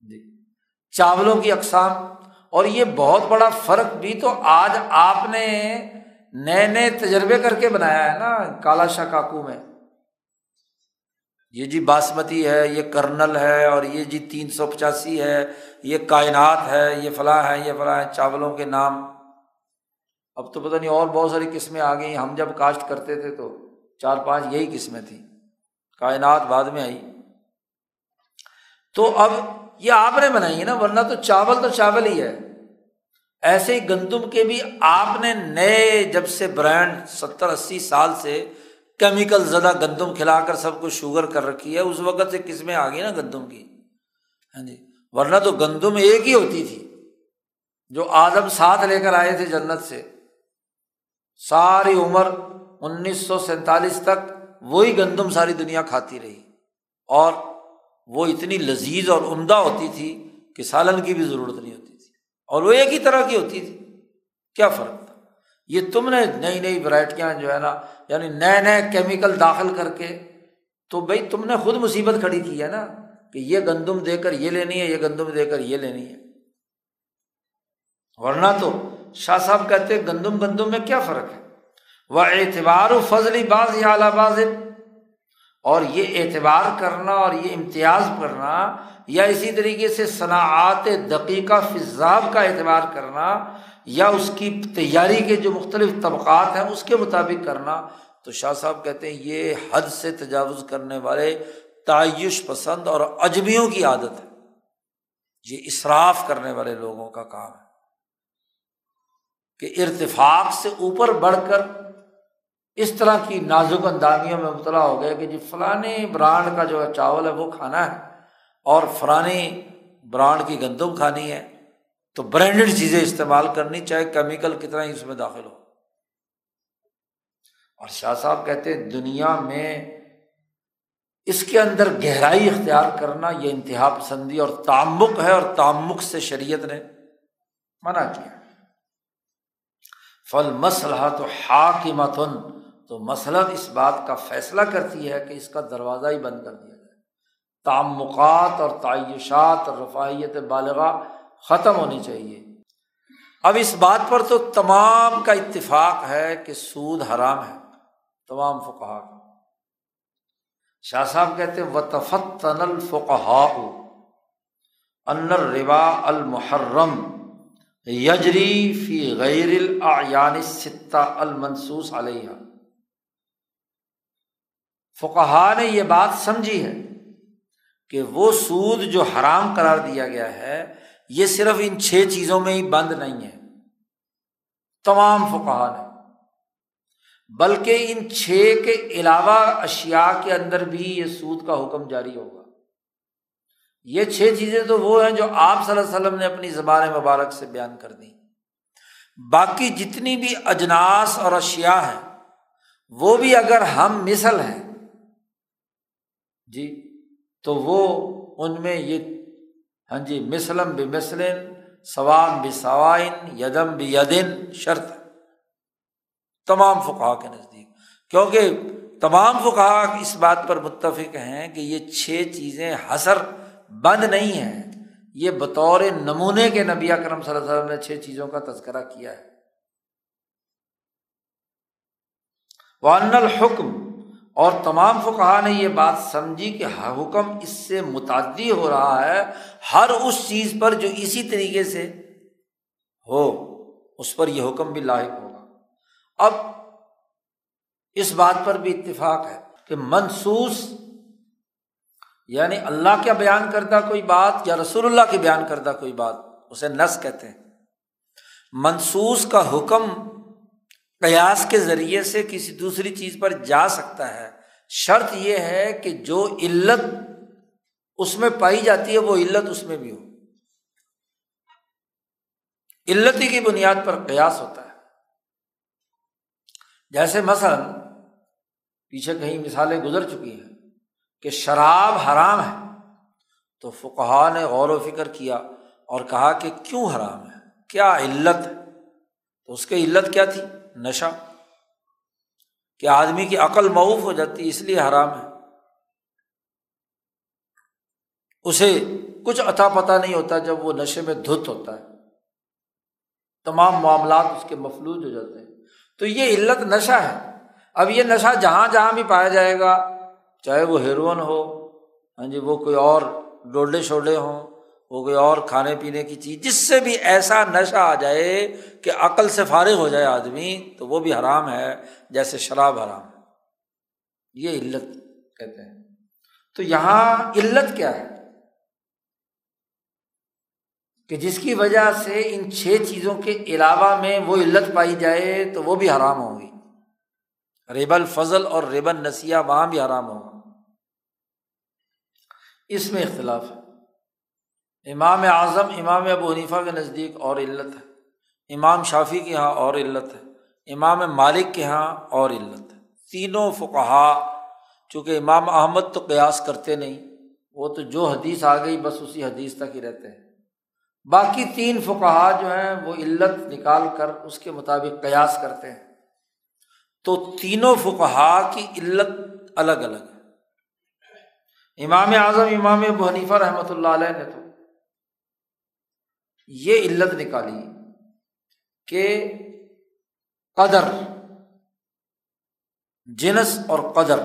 [SPEAKER 2] جی۔ چاولوں کی اقسام اور یہ بہت بڑا فرق بھی تو آج آپ نے نئے نئے تجربے کر کے بنایا ہے نا کالا شاہ کاکو میں۔ یہ جی باسمتی ہے، یہ کرنل ہے اور یہ جی تین سو پچاسی ہے، یہ کائنات ہے، یہ فلاں ہے یہ فلاں ہے چاولوں کے نام۔ اب تو پتہ نہیں اور بہت ساری قسمیں آ گئی ہم جب کاشت کرتے تھے تو چار پانچ یہی قسمیں تھیں۔ کائنات بعد میں آئی۔ تو اب یہ آپ نے بنائی ہے نا، ورنہ تو چاول تو چاول ہی ہے۔ ایسے ہی گندم کے بھی آپ نے نئے جب سے برانڈ ستر اسی سال سے کیمیکل زدہ گندم کھلا کر سب کو شوگر کر رکھی ہے، اس وقت سے قسمیں آ گئی نا گندم کی۔ ہاں جی ورنہ تو گندم ایک ہی ہوتی تھی۔ جو آدم ساتھ لے کر آئے تھے جنت سے، ساری عمر انیس سو سینتالیس تک وہی گندم ساری دنیا کھاتی رہی۔ اور وہ اتنی لذیذ اور عمدہ ہوتی تھی کہ سالن کی بھی ضرورت نہیں ہوتی تھی۔ اور وہ ایک ہی طرح کی ہوتی تھی۔ کیا فرق تھا؟ یہ تم نے نئی نئی ورائٹیاں جو ہے نا یعنی نئے نئے کیمیکل داخل کر کے تو بھائی تم نے خود مصیبت کھڑی کی ہے نا کہ یہ گندم دے کر یہ لینی ہے، یہ گندم دے کر یہ لینی ہے۔ ورنہ تو شاہ صاحب کہتے گندم گندم میں کیا فرق ہے؟ وہ اعتبار و فضلی باز یا اعلیٰ باز اور یہ اعتبار کرنا اور یہ امتیاز کرنا یا اسی طریقے سے صنعت دقیقہ فضاب کا اعتبار کرنا یا اس کی تیاری کے جو مختلف طبقات ہیں اس کے مطابق کرنا، تو شاہ صاحب کہتے ہیں یہ حد سے تجاوز کرنے والے تعیش پسند اور اجمیوں کی عادت ہے۔ یہ اصراف کرنے والے لوگوں کا کام ہے کہ ارتفاق سے اوپر بڑھ کر اس طرح کی نازک اندامیوں میں مبتلا ہو گیا کہ جی فلاں برانڈ کا جو ہے چاول ہے وہ کھانا ہے اور فلانی برانڈ کی گندم کھانی ہے، تو برانڈیڈ چیزیں استعمال کرنی چاہے کیمیکل کتنا ہی اس میں داخل ہو۔ اور شاہ صاحب کہتے ہیں، دنیا میں اس کے اندر گہرائی اختیار کرنا یہ انتہا پسندی اور تعمک ہے اور تعمک سے شریعت نے منع کیا۔ فل مسلح تو حاکمتن تو مسلط اس بات کا فیصلہ کرتی ہے کہ اس کا دروازہ ہی بند کر دیا جائے۔ تعمقات اور تعیشات اور رفاہیت بالغاہ ختم ہونی چاہیے۔ اب اس بات پر تو تمام کا اتفاق ہے کہ سود حرام ہے، تمام فقہ شاہ صاحب کہتے و تفتن الفقہ انر روا المحرم یجری فی غیر الاعیان ستہ المنسوس علیہ فقہ نے یہ بات سمجھی ہے کہ وہ سود جو حرام قرار دیا گیا ہے، یہ صرف ان چھ چیزوں میں ہی بند نہیں ہے۔ تمام فقہ نے۔ بلکہ ان چھ کے علاوہ اشیا کے اندر بھی یہ سود کا حکم جاری ہوگا۔ یہ چھ چیزیں تو وہ ہیں جو آپ صلی اللہ علیہ وسلم نے اپنی زبان مبارک سے بیان کر دی۔ باقی جتنی بھی اجناس اور اشیا ہیں، وہ بھی اگر ہم مثل ہیں جی تو وہ ان میں یہ ہاں جی مسلم بے مسلم سوام بھی سوائن یدم بھی یدن شرط۔ تمام فقہ کے نزدیک۔ کیونکہ تمام فقہ اس بات پر متفق ہیں کہ یہ چھ چیزیں حسر بند نہیں ہیں۔ یہ بطور نمونے کے نبی کرم صلی اللہ علیہ وسلم نے چھ چیزوں کا تذکرہ کیا ہے۔ وان الحکم اور تمام فقہ نے یہ بات سمجھی کہ حکم اس سے متعدی ہو رہا ہے، ہر اس چیز پر جو اسی طریقے سے ہو، اس پر یہ حکم بھی لاحق ہوگا۔ اب اس بات پر بھی اتفاق ہے کہ منسوس یعنی اللہ کا بیان کردہ کوئی بات یا رسول اللہ کی بیان کردہ کوئی بات، اسے نس کہتے ہیں۔ منسوس کا حکم قیاس کے ذریعے سے کسی دوسری چیز پر جا سکتا ہے۔ شرط یہ ہے کہ جو علت اس میں پائی جاتی ہے، وہ علت اس میں بھی ہو۔ علتی کی بنیاد پر قیاس ہوتا ہے۔ جیسے مثلاً پیچھے کہیں مثالیں گزر چکی ہیں کہ شراب حرام ہے، تو فقہ نے غور و فکر کیا اور کہا کہ کیوں حرام ہے؟ کیا علت ہے؟ تو اس کی علت کیا تھی؟ نشہ کہ آدمی کی عقل معاف ہو جاتی اس لیے حرام ہے۔ اسے کچھ اتا پتہ نہیں ہوتا جب وہ نشے میں دھت ہوتا ہے۔ تمام معاملات اس کے مفلوج ہو جاتے ہیں۔ تو یہ علت نشہ ہے۔ اب یہ نشہ جہاں جہاں بھی پایا جائے گا، چاہے وہ ہیروئن ہو ہاں جی وہ کوئی اور ڈولڈے شولڈے ہوں وہ کوئی اور کھانے پینے کی چیز، جس سے بھی ایسا نشہ آ جائے کہ عقل سے فارغ ہو جائے آدمی، تو وہ بھی حرام ہے، جیسے شراب حرام ہے۔ یہ علت کہتے ہیں۔ تو یہاں علت کیا ہے؟ کہ جس کی وجہ سے ان چھ چیزوں کے علاوہ میں وہ علت پائی جائے، تو وہ بھی حرام ہوگی۔ ریب الفضل اور ریبن نسیہ، وہاں بھی حرام ہوگا۔ اس میں اختلاف ہے۔ امام اعظم، امام ابو حنیفہ کے نزدیک اور علت ہے۔ امام شافی کے یہاں اور علت ہے۔ امام مالک کے یہاں اور علت ہے۔ تینوں فقہا، چونکہ امام احمد تو قیاس کرتے نہیں، وہ تو جو حدیث آ گئی بس اسی حدیث تک ہی رہتے ہیں۔ باقی تین فقہا جو ہیں، وہ علت نکال کر اس کے مطابق قیاس کرتے ہیں۔ تو تینوں فقہا کی علت الگ الگ ہے۔ امام اعظم، امام ابو حنیفہ رحمۃ اللہ علیہ نے تو یہ علت نکالی کہ قدر، جنس اور قدر،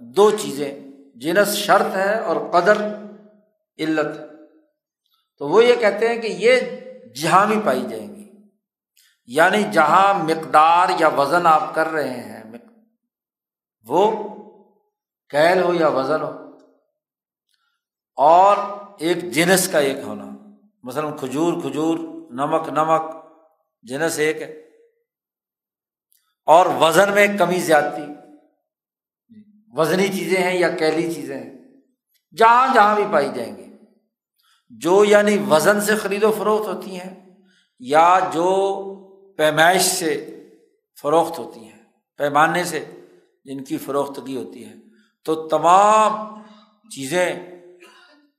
[SPEAKER 2] دو چیزیں۔ جنس شرط ہے اور قدر علت تو وہ یہ کہتے ہیں کہ یہ جہاں بھی پائی جائیں گی۔ یعنی جہاں مقدار یا وزن آپ کر رہے ہیں وہ کیل ہو یا وزن ہو، اور ایک جنس کا ایک ہونا۔ مثلاً کھجور کھجور، نمک نمک، جنس ایک ہے۔ اور وزن میں کمی زیادتی۔ وزنی چیزیں ہیں یا کیلی چیزیں ہیں۔ جہاں جہاں بھی پائی جائیں گی جو یعنی وزن سے خرید و فروخت ہوتی ہیں یا جو پیمائش سے فروخت ہوتی ہیں، پیمانے سے جن کی فروختگی ہوتی ہے۔ تو تمام چیزیں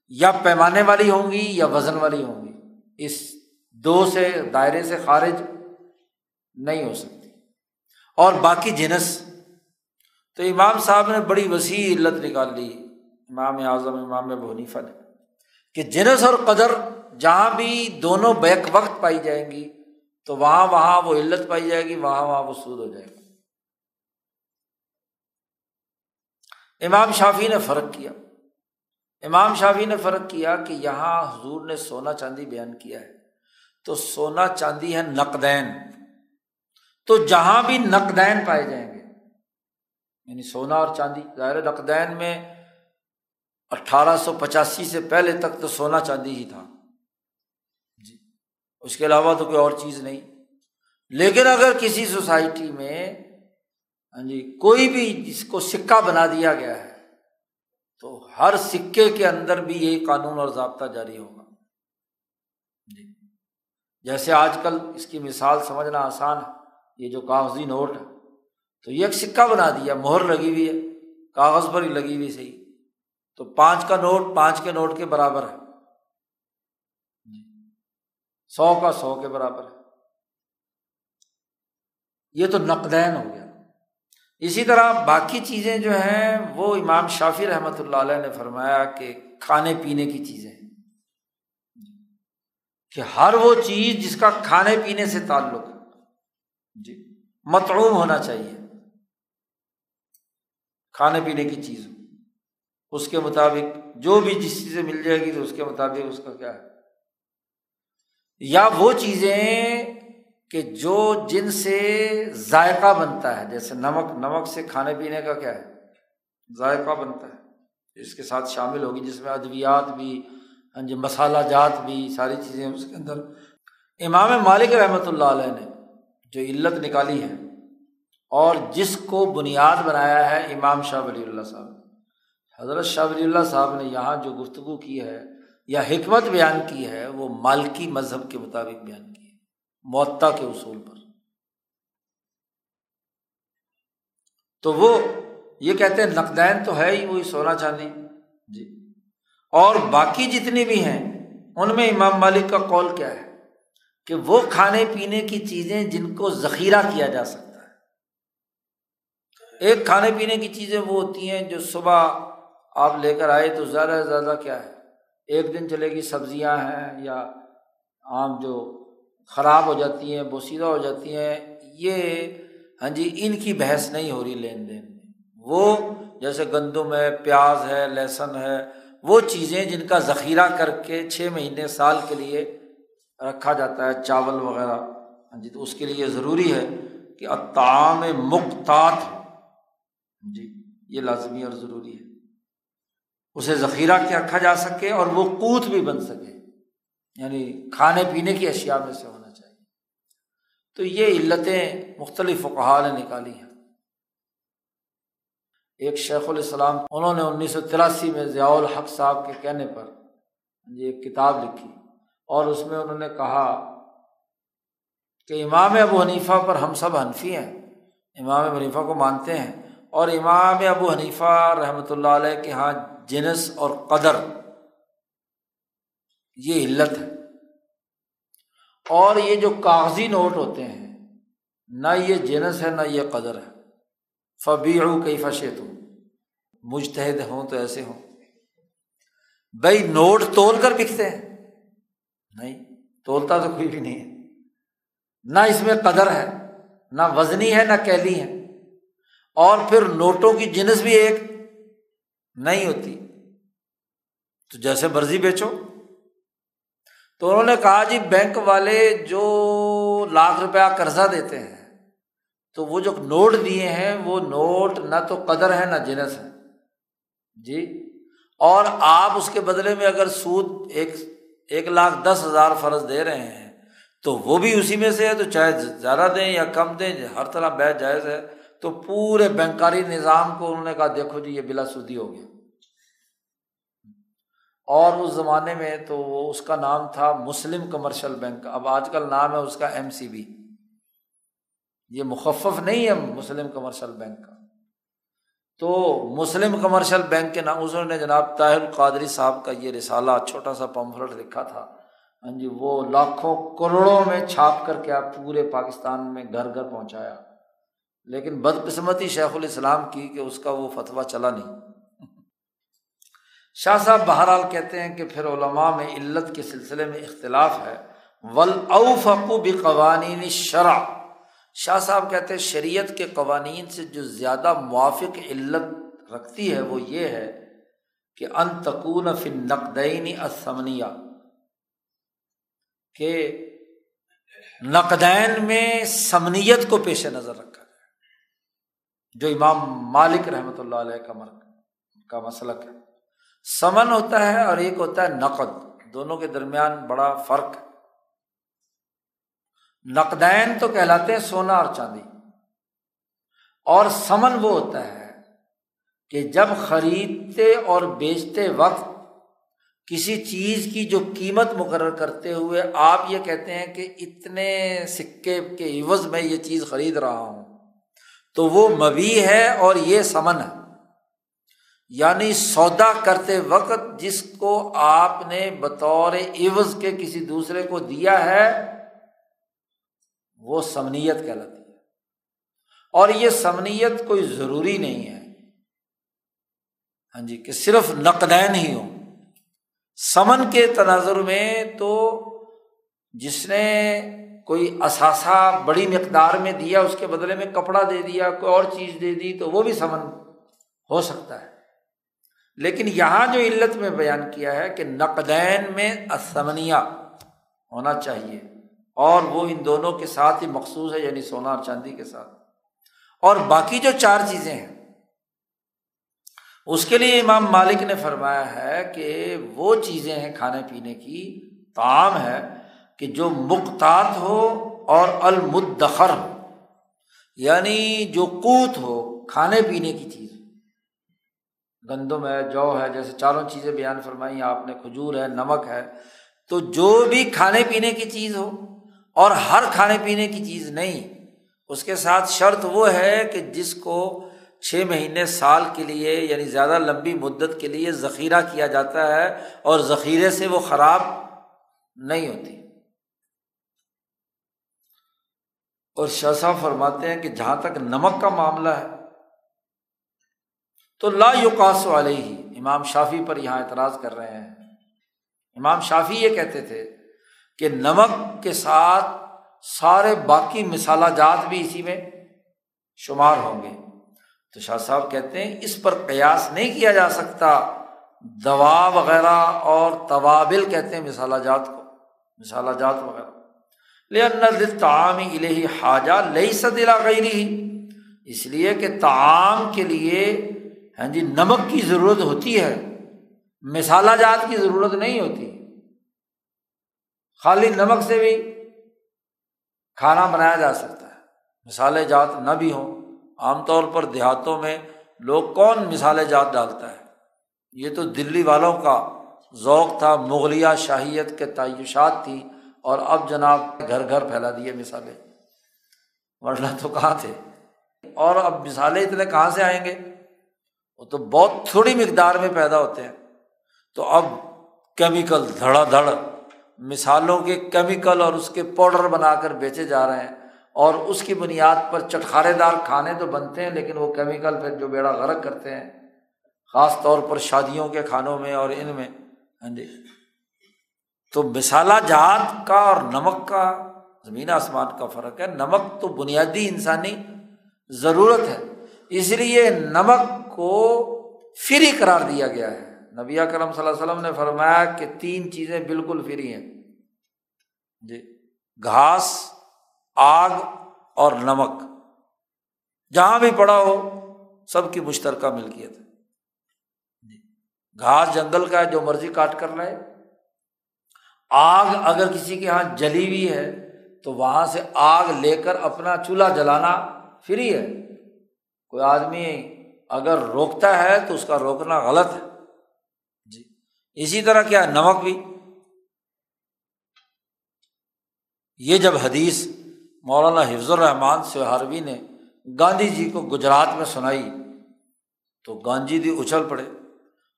[SPEAKER 2] یا پیمانے والی ہوں گی یا وزن والی ہوں گی، اس دو سے، دائرے سے خارج نہیں ہو سکتی۔ اور باقی جنس، تو امام صاحب نے بڑی وسیع علت نکال لی امام اعظم، امام بنیفا نے، کہ جنس اور قدر جہاں بھی دونوں بیک وقت پائی جائیں گی، تو وہاں وہاں وہ علت پائی جائے گی، وہاں وہاں وہ سود ہو جائے گا امام شافی نے فرق کیا۔ امام شافی نے فرق کیا کہ یہاں حضور نے سونا چاندی بیان کیا ہے۔ تو سونا چاندی ہے نقدین۔ تو جہاں بھی نقدین پائے جائیں گے یعنی سونا اور چاندی، ظاہر نقدین میں اٹھارہ سو پچاسی سے پہلے تک تو سونا چاندی ہی تھا۔ جی اس کے علاوہ تو کوئی اور چیز نہیں۔ لیکن اگر کسی سوسائٹی میں ہاں جی کوئی بھی جس کو سکہ بنا دیا گیا ہے تو ہر سکے کے اندر بھی یہی قانون اور ضابطہ جاری ہوگا۔ جی۔ جیسے آج کل اس کی مثال سمجھنا آسان ہے، یہ جو کاغذی نوٹ ہے، تو یہ ایک سکہ بنا دیا، مہر لگی ہوئی ہے، کاغذ پر ہی لگی ہوئی صحیح۔ تو پانچ کا نوٹ پانچ کے نوٹ کے برابر ہے۔ جی۔ سو کا سو کے برابر ہے۔ یہ تو نقدین ہو گیا۔ اسی طرح باقی چیزیں جو ہیں، وہ امام شافی رحمۃ اللہ علیہ نے فرمایا کہ کھانے پینے کی چیزیں کہ ہر وہ چیز جس کا کھانے پینے سے تعلق جی متعوم ہونا چاہیے۔ کھانے پینے کی چیز۔ اس کے مطابق جو بھی جس چیز سے مل جائے گی تو اس کے مطابق اس کا کیا ہے۔ یا وہ چیزیں کہ جو جن سے ذائقہ بنتا ہے، جیسے نمک نمک سے کھانے پینے کا کیا ہے؟ ذائقہ بنتا ہے۔ اس کے ساتھ شامل ہوگی جس میں ادویات بھی ہاں جی مسالہ جات بھی، ساری چیزیں اس کے اندر۔ امام مالک رحمۃ اللہ علیہ نے جو علت نکالی ہے اور جس کو بنیاد بنایا ہے امام شاہ ولی اللہ صاحب۔ حضرت شاہ ولی اللہ صاحب نے یہاں جو گفتگو کی ہے یا حکمت بیان کی ہے، وہ مالکی مذہب کے مطابق بیان کی۔ معطا کے اصول پر۔ تو وہ یہ کہتے ہیں نقدین تو ہے ہی وہی سونا چاندی۔ جی۔ اور باقی جتنی بھی ہیں، ان میں امام مالک کا قول کیا ہے کہ وہ کھانے پینے کی چیزیں جن کو ذخیرہ کیا جا سکتا ہے۔ ایک کھانے پینے کی چیزیں وہ ہوتی ہیں جو صبح آپ لے کر آئے تو زیادہ سے زیادہ کیا ہے؟ ایک دن چلے گی، سبزیاں ہیں یا عام جو خراب ہو جاتی ہیں، بوسیدہ ہو جاتی ہیں، یہ ہاں جی ان کی بحث نہیں ہو رہی لین دین میں۔ وہ جیسے گندم ہے، پیاز ہے، لہسن ہے، وہ چیزیں جن کا ذخیرہ کر کے چھ مہینے، سال کے لیے رکھا جاتا ہے، چاول وغیرہ۔ ہاں جی تو اس کے لیے ضروری ہے کہ اتام مختات ہاں جی یہ لازمی اور ضروری ہے۔ اسے ذخیرہ کیا رکھا جا سکے اور وہ کوت بھی بن سکے۔ یعنی کھانے پینے کی اشیاء میں سے ہونا چاہیے۔ تو یہ علتیں مختلف فقہ نے نکالی ہیں۔ ایک شیخ الاسلام، انہوں نے انیس سو تراسی میں ضیاء الحق صاحب کے کہنے پر یہ ایک کتاب لکھی اور اس میں انہوں نے کہا کہ امام ابو حنیفہ پر ہم سب حنفی ہیں، امام ابو حنیفہ کو مانتے ہیں اور امام ابو حنیفہ رحمۃ اللہ علیہ کے یہاں جنس اور قدر یہ علت ہے۔ اور یہ جو کاغذی نوٹ ہوتے ہیں، نہ یہ جنس ہے، نہ یہ قدر ہے۔ فبی کئی فشے تو مجتحد ہوں تو ایسے ہوں۔ بھائی نوٹ تول کر بکتے ہیں۔ نہیں، تولتا تو کوئی بھی نہیں ہے۔ نہ اس میں قدر ہے، نہ وزنی ہے، نہ کیلی ہے۔ اور پھر نوٹوں کی جنس بھی ایک نہیں ہوتی۔ تو جیسے مرضی بیچو۔ تو انہوں نے کہا جی بینک والے جو لاکھ روپیہ قرضہ دیتے ہیں، تو وہ جو نوٹ دیے ہیں، وہ نوٹ نہ تو قدر ہے نہ جنس ہے۔ جی؟ اور آپ اس کے بدلے میں اگر سود ایک ایک لاکھ دس ہزار فرض دے رہے ہیں، تو وہ بھی اسی میں سے ہے، تو چاہے زیادہ دیں یا کم دیں، ہر طرح بیچ جائز ہے۔ تو پورے بینکاری نظام کو انہوں نے کہا، دیکھو جی یہ بلا سودی ہو گیا۔ اور اس زمانے میں تو وہ اس کا نام تھا مسلم کمرشل بینک۔ اب آج کل نام ہے اس کا ایم سی بی۔ یہ مخفف نہیں ہے مسلم کمرشل بینک کا۔ تو مسلم کمرشل بینک کے نام، اس نے جناب طاہر القادری صاحب کا یہ رسالہ، چھوٹا سا پمفلٹ لکھا تھا۔ ہاں جی وہ لاکھوں کروڑوں میں چھاپ کر کے آپ پورے پاکستان میں گھر گھر پہنچایا۔ لیکن بدقسمتی شیخ الاسلام کی کہ اس کا وہ فتویٰ چلا نہیں۔ شاہ صاحب بہرحال کہتے ہیں کہ پھر علماء میں علت کے سلسلے میں اختلاف ہے۔ ول اوفقو قوانین شرح شاہ صاحب کہتے ہیں شریعت کے قوانین سے جو زیادہ موافق علت رکھتی ہے وہ یہ ہے کہ ان تکون فن نقدینی اسمنیا کہ نقدین میں سمنیت کو پیش نظر رکھا جائے۔ جو امام مالک رحمۃ اللہ علیہ کا مرک کا مسلک ہے۔ سمن ہوتا ہے اور ایک ہوتا ہے نقد۔ دونوں کے درمیان بڑا فرق نقدین تو کہلاتے ہیں سونا اور چاندی۔ اور سمن وہ ہوتا ہے کہ جب خریدتے اور بیچتے وقت کسی چیز کی جو قیمت مقرر کرتے ہوئے آپ یہ کہتے ہیں کہ اتنے سکے کے عوض میں یہ چیز خرید رہا ہوں، تو وہ مبی ہے اور یہ سمن ہے۔ یعنی سودا کرتے وقت جس کو آپ نے بطور عوض کے کسی دوسرے کو دیا ہے، وہ سمنیت کہلاتی ہے۔ اور یہ سمنیت کوئی ضروری نہیں ہے۔ ہاں جی کہ صرف نقدین ہی ہو سمن کے تناظر میں تو جس نے کوئی اثاثہ بڑی مقدار میں دیا، اس کے بدلے میں کپڑا دے دیا، کوئی اور چیز دے دی، تو وہ بھی سمن ہو سکتا ہے۔ لیکن یہاں جو علت میں بیان کیا ہے کہ نقدین میں اسمنیا ہونا چاہیے اور وہ ان دونوں کے ساتھ ہی مخصوص ہے یعنی سونا اور چاندی کے ساتھ۔ اور باقی جو چار چیزیں ہیں، اس کے لیے امام مالک نے فرمایا ہے کہ وہ چیزیں ہیں کھانے پینے کی تعام ہے کہ جو مختات ہو اور المدخر ہو یعنی جو قوت ہو کھانے پینے کی چیز۔ گندم ہے، جو ہے، جیسے چاروں چیزیں بیان فرمائی آپ نے کھجور ہے، نمک ہے، تو جو بھی کھانے پینے کی چیز ہو اور ہر کھانے پینے کی چیز نہیں، اس کے ساتھ شرط وہ ہے کہ جس کو چھ مہینے سال کے لیے یعنی زیادہ لمبی مدت کے لیے ذخیرہ کیا جاتا ہے اور ذخیرے سے وہ خراب نہیں ہوتی۔ اور شاہ فرماتے ہیں کہ جہاں تک نمک کا معاملہ ہے تو لا یوکاس والے ہی امام شافی پر یہاں اعتراض کر رہے ہیں۔ امام شافی یہ کہتے تھے کہ نمک کے ساتھ سارے باقی مثالہ جات بھی اسی میں شمار ہوں گے۔ تو شاہ صاحب کہتے ہیں اس پر قیاس نہیں کیا جا سکتا۔ دوا وغیرہ اور طوابل کہتے ہیں مثالہ جات کو مثالہ جات وغیرہ۔ لیکن تعام الہی حاجہ لئی سدلا گئی اس لیے کہ تعام کے لیے ہاں جی نمک کی ضرورت ہوتی ہے مثالہ جات کی ضرورت نہیں ہوتی۔ خالی نمک سے بھی کھانا بنایا جا سکتا ہے۔ مثالے جات نہ بھی ہوں۔ عام طور پر دیہاتوں میں لوگ کون مثالے جات ڈالتا ہے؟ یہ تو دلی والوں کا ذوق تھا، مغلیہ شاہیت کے تعیشات تھی اور اب جناب گھر گھر پھیلا دیے مثالیں ورنہ تو کہاں تھے؟ اور اب مثالیں اتنے کہاں سے آئیں گے؟ وہ تو بہت تھوڑی مقدار میں پیدا ہوتے ہیں۔ تو اب کیمیکل دھڑا دھڑ مثالوں کے کیمیکل اور اس کے پاؤڈر بنا کر بیچے جا رہے ہیں اور اس کی بنیاد پر چٹخارے دار کھانے تو بنتے ہیں، لیکن وہ کیمیکل پھر جو بیڑا غرق کرتے ہیں، خاص طور پر شادیوں کے کھانوں میں اور ان میں۔ ہاں جی۔ تو مثالہ جات کا اور نمک کا، زمین آسمان کا فرق ہے۔ نمک تو بنیادی انسانی ضرورت ہے۔ اس لیے نمک کو فری قرار دیا گیا ہے۔ نبی کرم صلی اللہ علیہ وسلم نے فرمایا کہ تین چیزیں بالکل فری ہیں۔ جی گھاس، آگ اور نمک۔ جہاں بھی پڑا ہو، سب کی مشترکہ ملکیت جی گھاس جنگل کا ہے، جو مرضی کاٹ کر لائے۔ آگ اگر کسی کے یہاں جلی ہوئی ہے، تو وہاں سے آگ لے کر اپنا چولہا جلانا فری ہے۔ کوئی آدمی اگر روکتا ہے تو اس کا روکنا غلط ہے۔ جی۔ اسی طرح کیا نمک بھی۔ یہ جب حدیث مولانا حفظ الرحمان سہاروی نے گاندھی جی کو گجرات میں سنائی تو گاندھی جی اچھل پڑے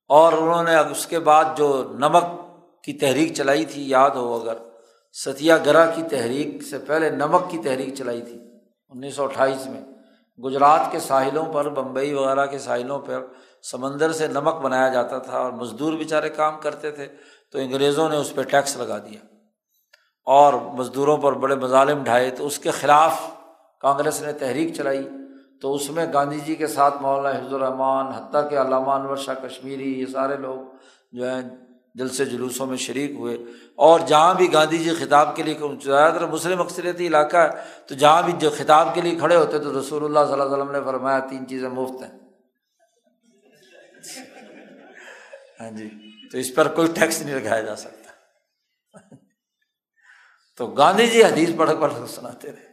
[SPEAKER 2] اور انہوں نے اس کے بعد جو نمک کی تحریک چلائی تھی، یاد ہو اگر ستیا گرہ کی تحریک سے پہلے نمک کی تحریک چلائی تھی، انیس سو اٹھائیس میں۔ گجرات کے ساحلوں پر، بمبئی وغیرہ کے ساحلوں پر سمندر سے نمک بنایا جاتا تھا اور مزدور بیچارے کام کرتے تھے، تو انگریزوں نے اس پہ ٹیکس لگا دیا۔ اور مزدوروں پر بڑے مظالم ڈھائے، تو اس کے خلاف کانگریس نے تحریک چلائی۔ تو اس میں گاندھی جی کے ساتھ مولانا حفظ الرحمان حتیٰ کہ علامہ انور شاہ کشمیری، یہ سارے لوگ جو ہیں دل سے جلوسوں میں شریک ہوئے۔ اور جہاں بھی گاندھی جی خطاب کے لیے زیادہ تر مسلم اکثریتی علاقہ ہے، تو جہاں بھی جو خطاب کے لیے کھڑے ہوتے تو رسول اللہ صلی اللہ علیہ وسلم نے فرمایا تین چیزیں مفت ہیں۔ ہاں جی تو اس پر کوئی ٹیکس نہیں لگایا جا سکتا۔ تو گاندھی جی حدیث پڑھ پڑھ سناتے رہے۔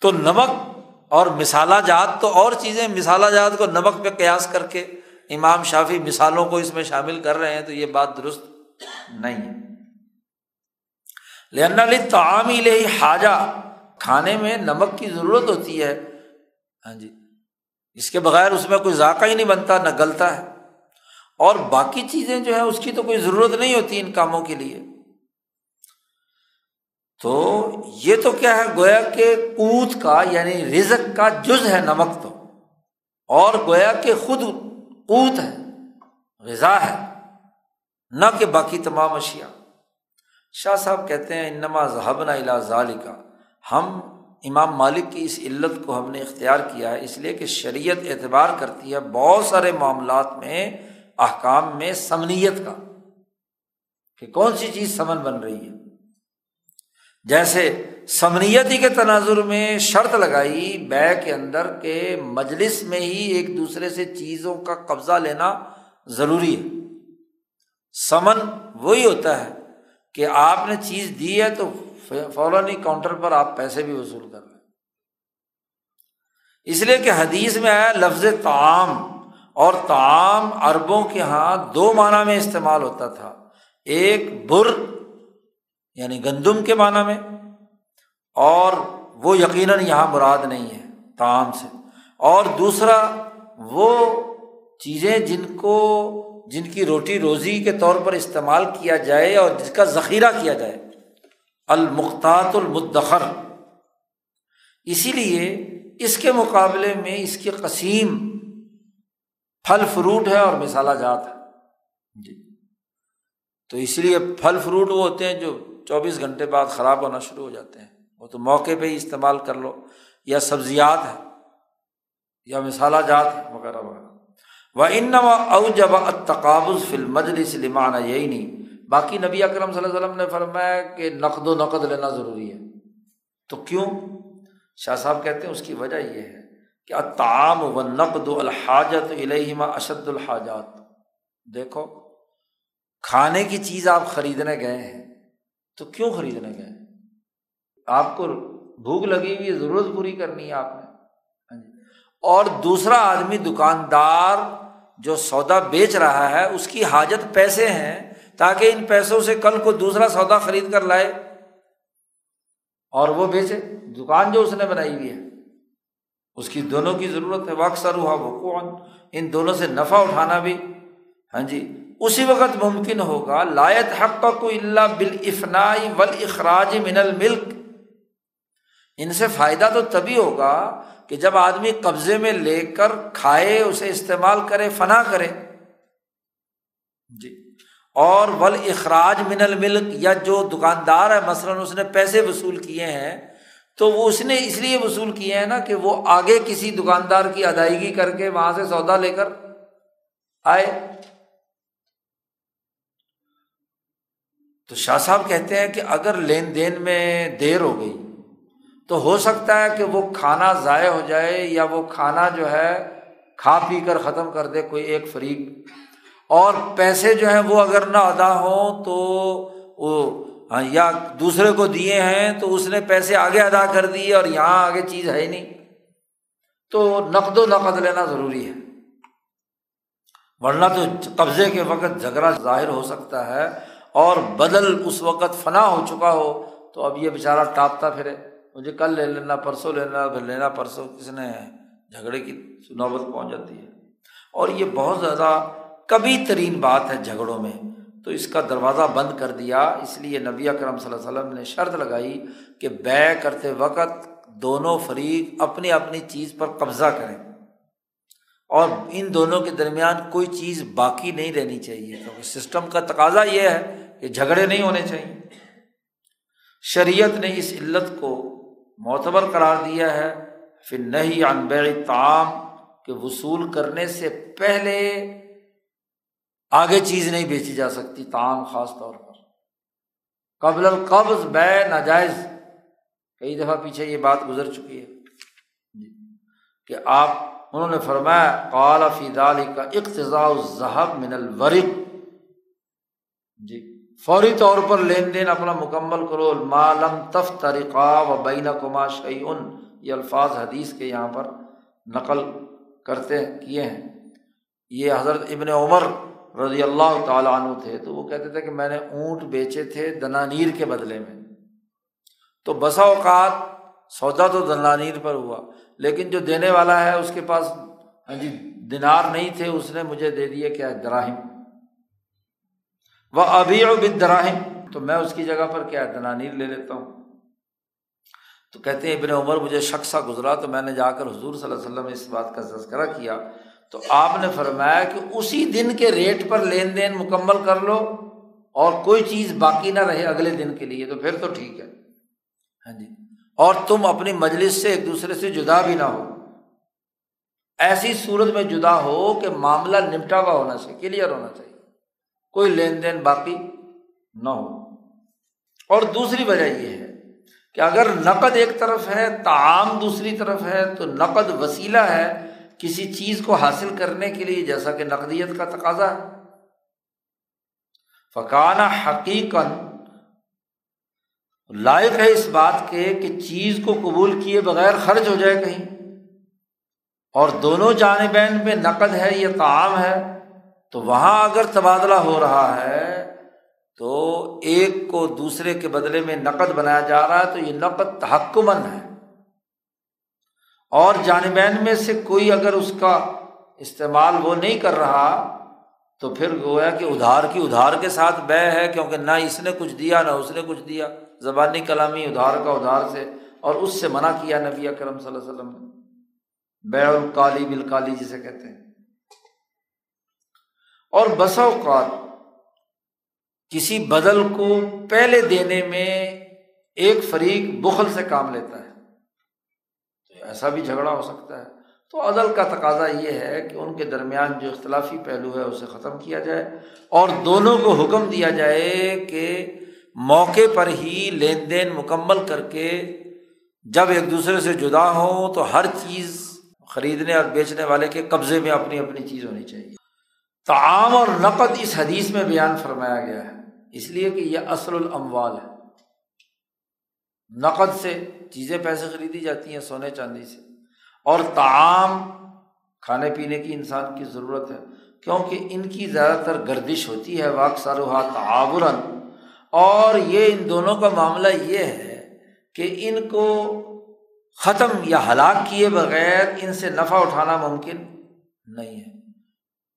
[SPEAKER 2] تو نمک اور مسالہ جات تو اور چیزیں مسالہ جات کو نمک پہ قیاس کر کے امام شافی مثالوں کو اس میں شامل کر رہے ہیں تو یہ بات درست نہیں ہے۔ علی تعام لے حاجہ کھانے میں نمک کی ضرورت ہوتی ہے۔ ہاں جی۔ اس کے بغیر اس میں کوئی ذائقہ ہی نہیں بنتا، نہ گلتا ہے۔ اور باقی چیزیں جو ہے اس کی تو کوئی ضرورت نہیں ہوتی ان کاموں کے لیے۔ تو یہ تو کیا ہے، گویا کہ کوت کا یعنی رزق کا جز ہے نمک تو۔ اور گویا کہ خود قوت ہے، غذا ہے، نہ کہ باقی تمام اشیا شاہ صاحب کہتے ہیں، انما ذہب نہ ظالی کا ہم، امام مالک کی اس علت کو ہم نے اختیار کیا ہے، اس لیے کہ شریعت اعتبار کرتی ہے بہت سارے معاملات میں، احکام میں سمنیت کا، کہ کون سی چیز سمن بن رہی ہے۔ جیسے سمنیتی کے تناظر میں شرط لگائی بے کے اندر کے مجلس میں ہی ایک دوسرے سے چیزوں کا قبضہ لینا ضروری ہے۔ سمن وہی ہوتا ہے کہ آپ نے چیز دی ہے تو فوراً ہی کاؤنٹر پر آپ پیسے بھی وصول کر لیں اس لیے کہ حدیث میں آیا لفظ تعام اور تعام اربوں کے یہاں دو معنی میں استعمال ہوتا تھا۔ ایک بر یعنی گندم کے معنی میں، اور وہ یقیناً یہاں مراد نہیں ہے تعام سے۔ اور دوسرا، وہ چیزیں جن کو، جن کی روٹی روزی کے طور پر استعمال کیا جائے اور جس کا ذخیرہ کیا جائے المختاط المدخر۔ اسی لیے اس کے مقابلے میں اس کی قسیم پھل فروٹ ہے اور مثالہ جات ہے۔ جی۔ تو اس لیے پھل فروٹ وہ ہوتے ہیں جو چوبیس گھنٹے بعد خراب ہونا شروع ہو جاتے ہیں۔ وہ تو موقع پہ ہی استعمال کر لو۔ یا سبزیات ہے یا مثالہ جات ہے وغیرہ وغیرہ۔ وہ ان او جب تقابض فل مجلس لمانہ یہی نہیں باقی نبی اکرم صلی اللہ علیہ وسلم نے فرمایا کہ نقد و نقد لینا ضروری ہے۔ تو کیوں؟ شاہ صاحب کہتے ہیں اس کی وجہ یہ ہے کہ تعام و نقد الحاجت الہما اشد الحاجات۔ دیکھو، کھانے کی چیز آپ خریدنے گئے ہیں تو کیوں خریدنے گئے؟ آپ کو بھوک لگی ہوئی ضرورت پوری کرنی ہے آپ نے۔ ہاں جی۔ اور دوسرا آدمی دکاندار جو سودا بیچ رہا ہے، اس کی حاجت پیسے ہیں تاکہ ان پیسوں سے کل کو دوسرا سودا خرید کر لائے۔ اور وہ بیچے۔ دکان جو اس نے بنائی ہوئی ہے، اس کی دونوں کی ضرورت ہے۔ اکثر ہوا وہ کون ان دونوں سے نفع اٹھانا بھی۔ ہاں جی اسی وقت ممکن ہوگا، لایت حق کو اللہ بال افنائی ول اخراج من الملک۔ ان سے فائدہ تو تبھی ہوگا کہ جب آدمی قبضے میں لے کر کھائے، اسے استعمال کرے، فنا کرے۔ جی اور ول اخراج من الملک یا جو دکاندار ہے، مثلاً اس نے پیسے وصول کیے ہیں، تو وہ اس نے اس لیے وصول کیے ہیں نا کہ وہ آگے کسی دکاندار کی ادائیگی کر کے وہاں سے سودا لے کر آئے۔ تو شاہ صاحب کہتے ہیں کہ اگر لین دین میں دیر ہو گئی تو ہو سکتا ہے کہ وہ کھانا ضائع ہو جائے یا وہ کھانا جو ہے کھا پی کر ختم کر دے کوئی ایک فریق۔ اور پیسے جو ہیں وہ اگر نہ ادا ہوں تو وہ یا دوسرے کو دیے ہیں تو اس نے پیسے آگے ادا کر دیے اور یہاں آگے چیز ہے ہی نہیں۔ تو نقد و نقد لینا ضروری ہے۔ ورنہ تو قبضے کے وقت جھگڑا ظاہر ہو سکتا ہے۔ اور بدل اس وقت فنا ہو چکا ہو، تو اب یہ بیچارہ ٹاپتا پھرے۔ مجھے کل لے لینا، پرسوں لینا، پھر لینا، پرسوں کس نے جھگڑے کی نوبت پہنچ جاتی ہے۔ اور یہ بہت زیادہ کبھی ترین بات ہے جھگڑوں میں۔ تو اس کا دروازہ بند کر دیا۔ اس لیے نبی اکرم صلی اللہ علیہ وسلم نے شرط لگائی کہ بے کرتے وقت دونوں فریق اپنی اپنی چیز پر قبضہ کریں۔ اور ان دونوں کے درمیان کوئی چیز باقی نہیں رہنی چاہیے۔ کیونکہ سسٹم کا تقاضا یہ ہے کہ جھگڑے نہیں ہونے چاہیے۔ شریعت نے اس علت کو معتبر قرار دیا ہے۔ پھر نہیں انبیڑ تعام کہ وصول کرنے سے پہلے آگے چیز نہیں بیچی جا سکتی تعام خاص طور پر۔ قبل القبض، بے ناجائز۔ کئی دفعہ پیچھے یہ بات گزر چکی ہے۔ جی۔ کہ آپ، انہوں نے فرمایا، قال فی دال کا اقتضاء الظہب من الورق۔ جی۔ فوری طور پر لین دین اپنا مکمل کرو مالم تف طریقہ و بین کما شعین یہ الفاظ حدیث کے یہاں پر نقل کرتے کیے ہیں۔ یہ حضرت ابن عمر رضی اللہ تعالیٰ عنہ تھے، تو وہ کہتے تھے کہ میں نے اونٹ بیچے تھے دنانیر کے بدلے میں۔ تو بسا اوقات سودا تو دنانیر پر ہوا، لیکن جو دینے والا ہے اس کے پاس ہاں جی دینار نہیں تھے، اس نے مجھے دے دیے کیا؟ دراہم وہ ابھی اور بد دراہم تو میں اس کی جگہ پر کیا دنانیر لے لیتا ہوں۔ تو کہتے ہیں ابن عمر، مجھے شخصہ گزرا تو میں نے جا کر حضور صلی اللہ علیہ وسلم اس بات کا تذکرہ کیا۔ تو آپ نے فرمایا کہ اسی دن کے ریٹ پر لین دین مکمل کر لو اور کوئی چیز باقی نہ رہے اگلے دن کے لیے، تو پھر تو ٹھیک ہے۔ ہاں جی۔ اور تم اپنی مجلس سے ایک دوسرے سے جدا بھی نہ ہو۔ ایسی صورت میں جدا ہو کہ معاملہ نمٹا ہوا ہونا چاہیے، کلیئر ہونا چاہیے۔ کوئی لین دین باقی نہ ہو۔ اور دوسری وجہ یہ ہے کہ اگر نقد ایک طرف ہے تعام دوسری طرف ہے، تو نقد وسیلہ ہے کسی چیز کو حاصل کرنے کے لیے، جیسا کہ نقدیت کا تقاضا۔ ہے فقانہ حقیقت لائق ہے اس بات کے کہ چیز کو قبول کیے بغیر خرچ ہو جائے کہیں۔ اور دونوں جانبین میں نقد ہے یہ تعام ہے تو وہاں اگر تبادلہ ہو رہا ہے تو ایک کو دوسرے کے بدلے میں نقد بنایا جا رہا ہے تو یہ نقد تحکمن ہے۔ اور جانبین میں سے کوئی اگر اس کا استعمال وہ نہیں کر رہا تو پھر گویا کہ ادھار کی ادھار کے ساتھ بے ہے کیونکہ نہ اس نے کچھ دیا، نہ اس نے کچھ دیا۔ زبانی کلامی ادھار کا ادھار سے اور اس سے منع کیا نبی کرم صلی اللہ علیہ وسلم نے۔ بے الکالی بالکالی جسے کہتے ہیں۔ اور بس اوقات کسی بدل کو پہلے دینے میں ایک فریق بخل سے کام لیتا ہے۔ تو ایسا بھی جھگڑا ہو سکتا ہے۔ تو عدل کا تقاضا یہ ہے کہ ان کے درمیان جو اختلافی پہلو ہے اسے ختم کیا جائے اور دونوں کو حکم دیا جائے کہ موقع پر ہی لین دین مکمل کر کے جب ایک دوسرے سے جدا ہوں تو ہر چیز خریدنے اور بیچنے والے کے قبضے میں اپنی اپنی چیز ہونی چاہیے۔ تعام اور نقد اس حدیث میں بیان فرمایا گیا ہے۔ اس لیے کہ یہ اصل الاموال ہے۔ نقد سے چیزیں پیسے خریدی جاتی ہیں سونے چاندی سے۔ اور تعام کھانے پینے کی انسان کی ضرورت ہے۔ کیونکہ ان کی زیادہ تر گردش ہوتی ہے واق سروحا تعاورن۔ اور یہ ان دونوں کا معاملہ یہ ہے کہ ان کو ختم یا ہلاک کیے بغیر ان سے نفع اٹھانا ممکن نہیں ہے۔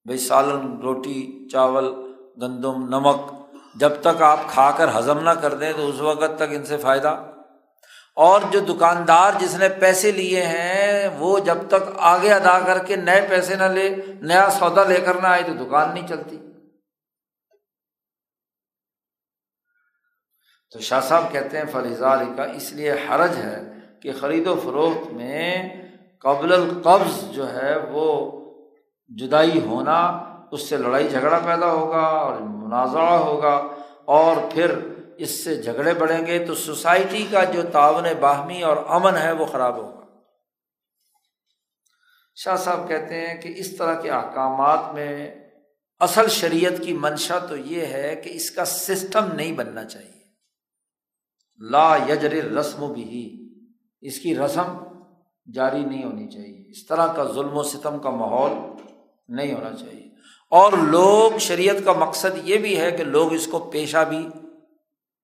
[SPEAKER 2] بھائی سالن، روٹی، چاول، گندم، نمک، جب تک آپ کھا کر ہضم نہ کر دیں تو اس وقت تک ان سے فائدہ۔ اور جو دکاندار جس نے پیسے لیے ہیں، وہ جب تک آگے ادا کر کے نئے پیسے نہ لے، نیا سودا لے کر نہ آئے تو دکان نہیں چلتی۔ تو شاہ صاحب کہتے ہیں فلیزہ کا اس لیے حرج ہے کہ خرید و فروخت میں قبل القبض جو ہے وہ جدائی ہونا، اس سے لڑائی جھگڑا پیدا ہوگا اور مناظرہ ہوگا اور پھر اس سے جھگڑے بڑھیں گے تو سوسائٹی کا جو تعاون باہمی اور امن ہے وہ خراب ہوگا۔ شاہ صاحب کہتے ہیں کہ اس طرح کے احکامات میں اصل شریعت کی منشا تو یہ ہے کہ اس کا سسٹم نہیں بننا چاہیے۔ لا یجر رسم بھی اس کی رسم جاری نہیں ہونی چاہیے۔ اس طرح کا ظلم و ستم کا ماحول نہیں ہونا چاہیے۔ اور لوگ شریعت کا مقصد یہ بھی ہے کہ لوگ اس کو پیشہ بھی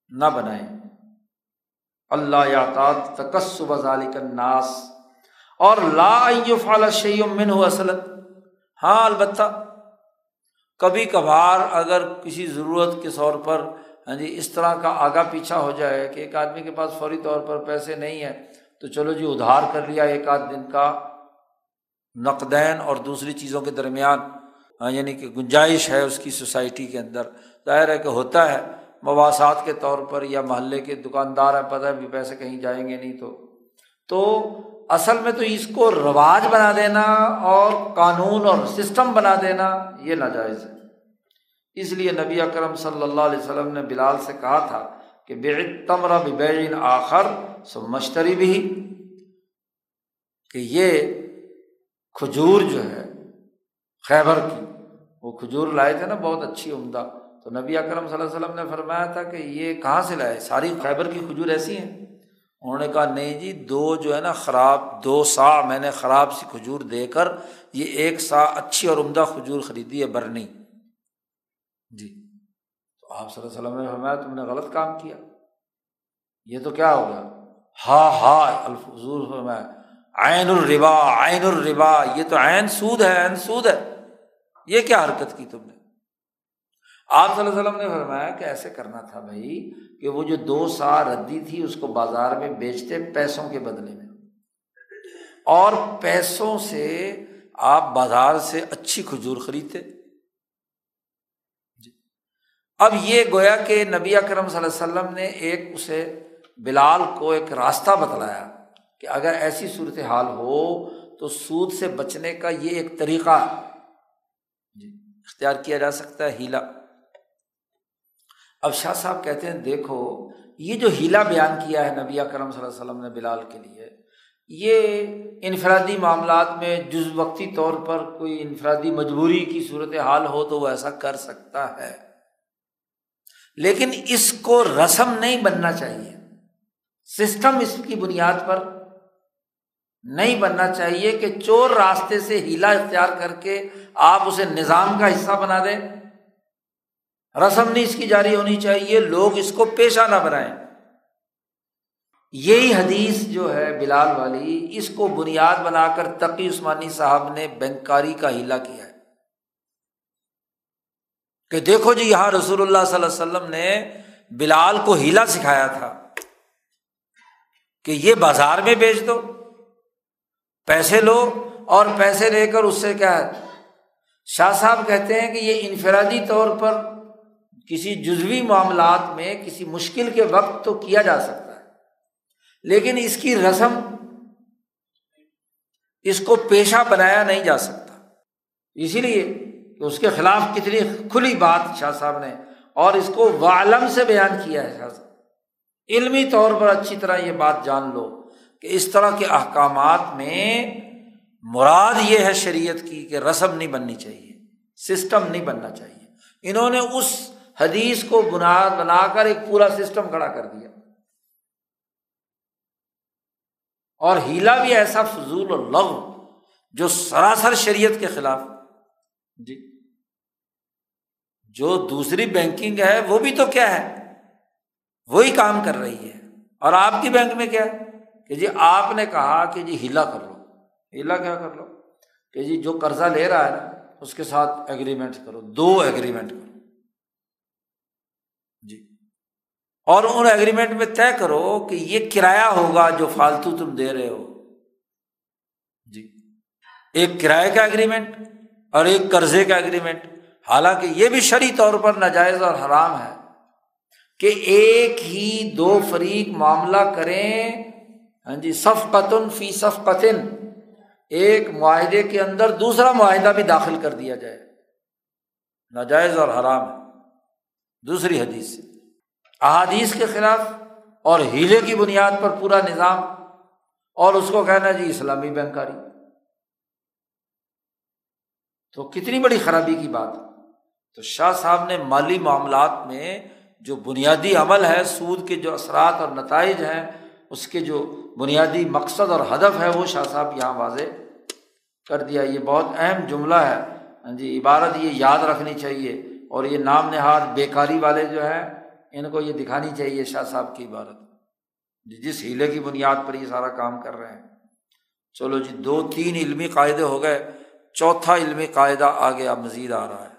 [SPEAKER 2] نہ بنائیں۔ اللہ یا تکسب ذالک الناس۔ اور لا فال شعیم من ہو اصل ہاں البتہ، کبھی کبھار اگر کسی ضرورت کے طور پر ہاں جی اس طرح کا آگا پیچھا ہو جائے کہ ایک آدمی کے پاس فوری طور پر پیسے نہیں ہیں، تو چلو جی ادھار کر لیا ایک آدھ دن کا۔ نقدین اور دوسری چیزوں کے درمیان ہاں، یعنی کہ گنجائش ہے اس کی سوسائٹی کے اندر۔ ظاہر ہے کہ ہوتا ہے مواصلات کے طور پر یا محلے کے دکاندار ہیں، پتہ ہے، بھی پیسے کہیں جائیں گے نہیں تو۔ تو اصل میں تو اس کو رواج بنا دینا اور قانون اور سسٹم بنا دینا یہ ناجائز ہے۔ اس لیے نبی اکرم صلی اللہ علیہ وسلم نے بلال سے کہا تھا کہ بے تمر بین آخر سو مشتری بھی کہ یہ کھجور جو ہے، خیبر کی، وہ کھجور لائے تھے نا بہت اچھی عمدہ۔ تو نبی اکرم صلی اللہ علیہ وسلم نے فرمایا تھا کہ یہ کہاں سے لائے؟ ساری خیبر کی کھجور ایسی ہیں۔ انہوں نے کہا، نہیں جی دو جو ہے نا خراب، دو سا میں نے خراب سی کھجور دے کر یہ ایک سا اچھی اور عمدہ کھجور خریدی ہے برنی۔ جی۔ تو آپ صلی اللہ علیہ وسلم نے فرمایا، تم نے غلط کام کیا۔ یہ تو کیا ہو گیا؟ ہا ہا الفضور فرمایا عین الربا عین الربا، یہ تو عین سود ہے، عین سود ہے۔ یہ کیا حرکت کی تم نے؟ آپ صلی اللہ علیہ وسلم نے فرمایا کہ ایسے کرنا تھا بھائی کہ وہ جو دو سا ردی تھی اس کو بازار میں بیچتے پیسوں کے بدلے میں۔ اور پیسوں سے آپ بازار سے اچھی کھجور خریدتے۔ جی۔ اب یہ گویا کہ نبی اکرم صلی اللہ علیہ وسلم نے ایک اسے بلال کو ایک راستہ بتلایا۔ کہ اگر ایسی صورت حال ہو تو سود سے بچنے کا یہ ایک طریقہ جی، اختیار کیا جا سکتا ہے، ہیلا۔ اب شاہ صاحب کہتے ہیں، دیکھو، یہ جو ہیلا بیان کیا ہے نبی کرم صلی اللہ علیہ وسلم نے بلال کے لیے، یہ انفرادی معاملات میں جز وقتی طور پر کوئی انفرادی مجبوری کی صورت حال ہو تو وہ ایسا کر سکتا ہے۔ لیکن اس کو رسم نہیں بننا چاہیے۔ سسٹم اس کی بنیاد پر نہیں بننا چاہیے کہ چور راستے سے ہیلا اختیار کر کے آپ اسے نظام کا حصہ بنا دیں۔ رسم نہیں اس کی جاری ہونی چاہیے، لوگ اس کو پیشہ نہ بنائیں۔ یہی حدیث جو ہے بلال والی، اس کو بنیاد بنا کر تقی عثمانی صاحب نے بینکاری کا ہیلا کیا ہے۔ کہ دیکھو جی یہاں رسول اللہ صلی اللہ علیہ وسلم نے بلال کو ہیلا سکھایا تھا کہ یہ بازار میں بیچ دو۔ پیسے لو اور پیسے لے کر اس سے کیا ہے؟ شاہ صاحب کہتے ہیں کہ یہ انفرادی طور پر کسی جزوی معاملات میں کسی مشکل کے وقت تو کیا جا سکتا ہے، لیکن اس کی رسم، اس کو پیشہ بنایا نہیں جا سکتا۔ اسی لیے کہ اس کے خلاف کتنی کھلی بات شاہ صاحب نے اور اس کو والم سے بیان کیا ہے شاہ صاحب۔ علمی طور پر اچھی طرح یہ بات جان لو۔ کہ اس طرح کے احکامات میں مراد یہ ہے شریعت کی کہ رسم نہیں بننی چاہیے، سسٹم نہیں بننا چاہیے۔ انہوں نے اس حدیث کو بنیاد بنا کر ایک پورا سسٹم کھڑا کر دیا۔ اور ہیلا بھی ایسا فضول اور لغ جو سراسر شریعت کے خلاف۔ جی۔ جو دوسری بینکنگ ہے، وہ بھی تو کیا ہے؟ وہی کام کر رہی ہے۔ اور آپ کی بینک میں کیا ہے؟ کہ جی آپ نے کہا کہ جی ہیلا کر لو۔ ہیلا کیا کر لو؟ کہ جی جو قرضہ لے رہا ہے نا، اس کے ساتھ ایگریمنٹ کرو، دو ایگریمنٹ کرو۔ جی۔ اور ان ایگریمنٹ میں طے کرو کہ یہ کرایہ ہوگا جو فالتو تم دے رہے ہو۔ جی۔ ایک کرائے کا ایگریمنٹ اور ایک قرضے کا ایگریمنٹ حالانکہ یہ بھی شرعی طور پر ناجائز اور حرام ہے کہ ایک ہی دو فریق معاملہ کریں ہاں جی صف فی صف ایک معاہدے کے اندر دوسرا معاہدہ بھی داخل کر دیا جائے۔ ناجائز اور حرام ہے۔ دوسری حدیث سے احادیث کے خلاف اور ہیلے کی بنیاد پر پورا نظام اور اس کو کہنا جی اسلامی بینکاری تو کتنی بڑی خرابی کی بات۔ تو شاہ صاحب نے مالی معاملات میں جو بنیادی عمل ہے، سود کے جو اثرات اور نتائج ہیں اس کے جو بنیادی مقصد اور ہدف ہے وہ شاہ صاحب یہاں واضح کر دیا۔ یہ بہت اہم جملہ ہے۔ ہاں جی عبارت یہ یاد رکھنی چاہیے اور یہ نام نہاد بیکاری والے جو ہیں، ان کو یہ دکھانی چاہیے شاہ صاحب کی عبارت۔ جی، جس ہیلے کی بنیاد پر یہ سارا کام کر رہے ہیں۔ چلو جی دو تین علمی قاعدے ہو گئے، چوتھا علمی قاعدہ آگے اب مزید آ رہا ہے۔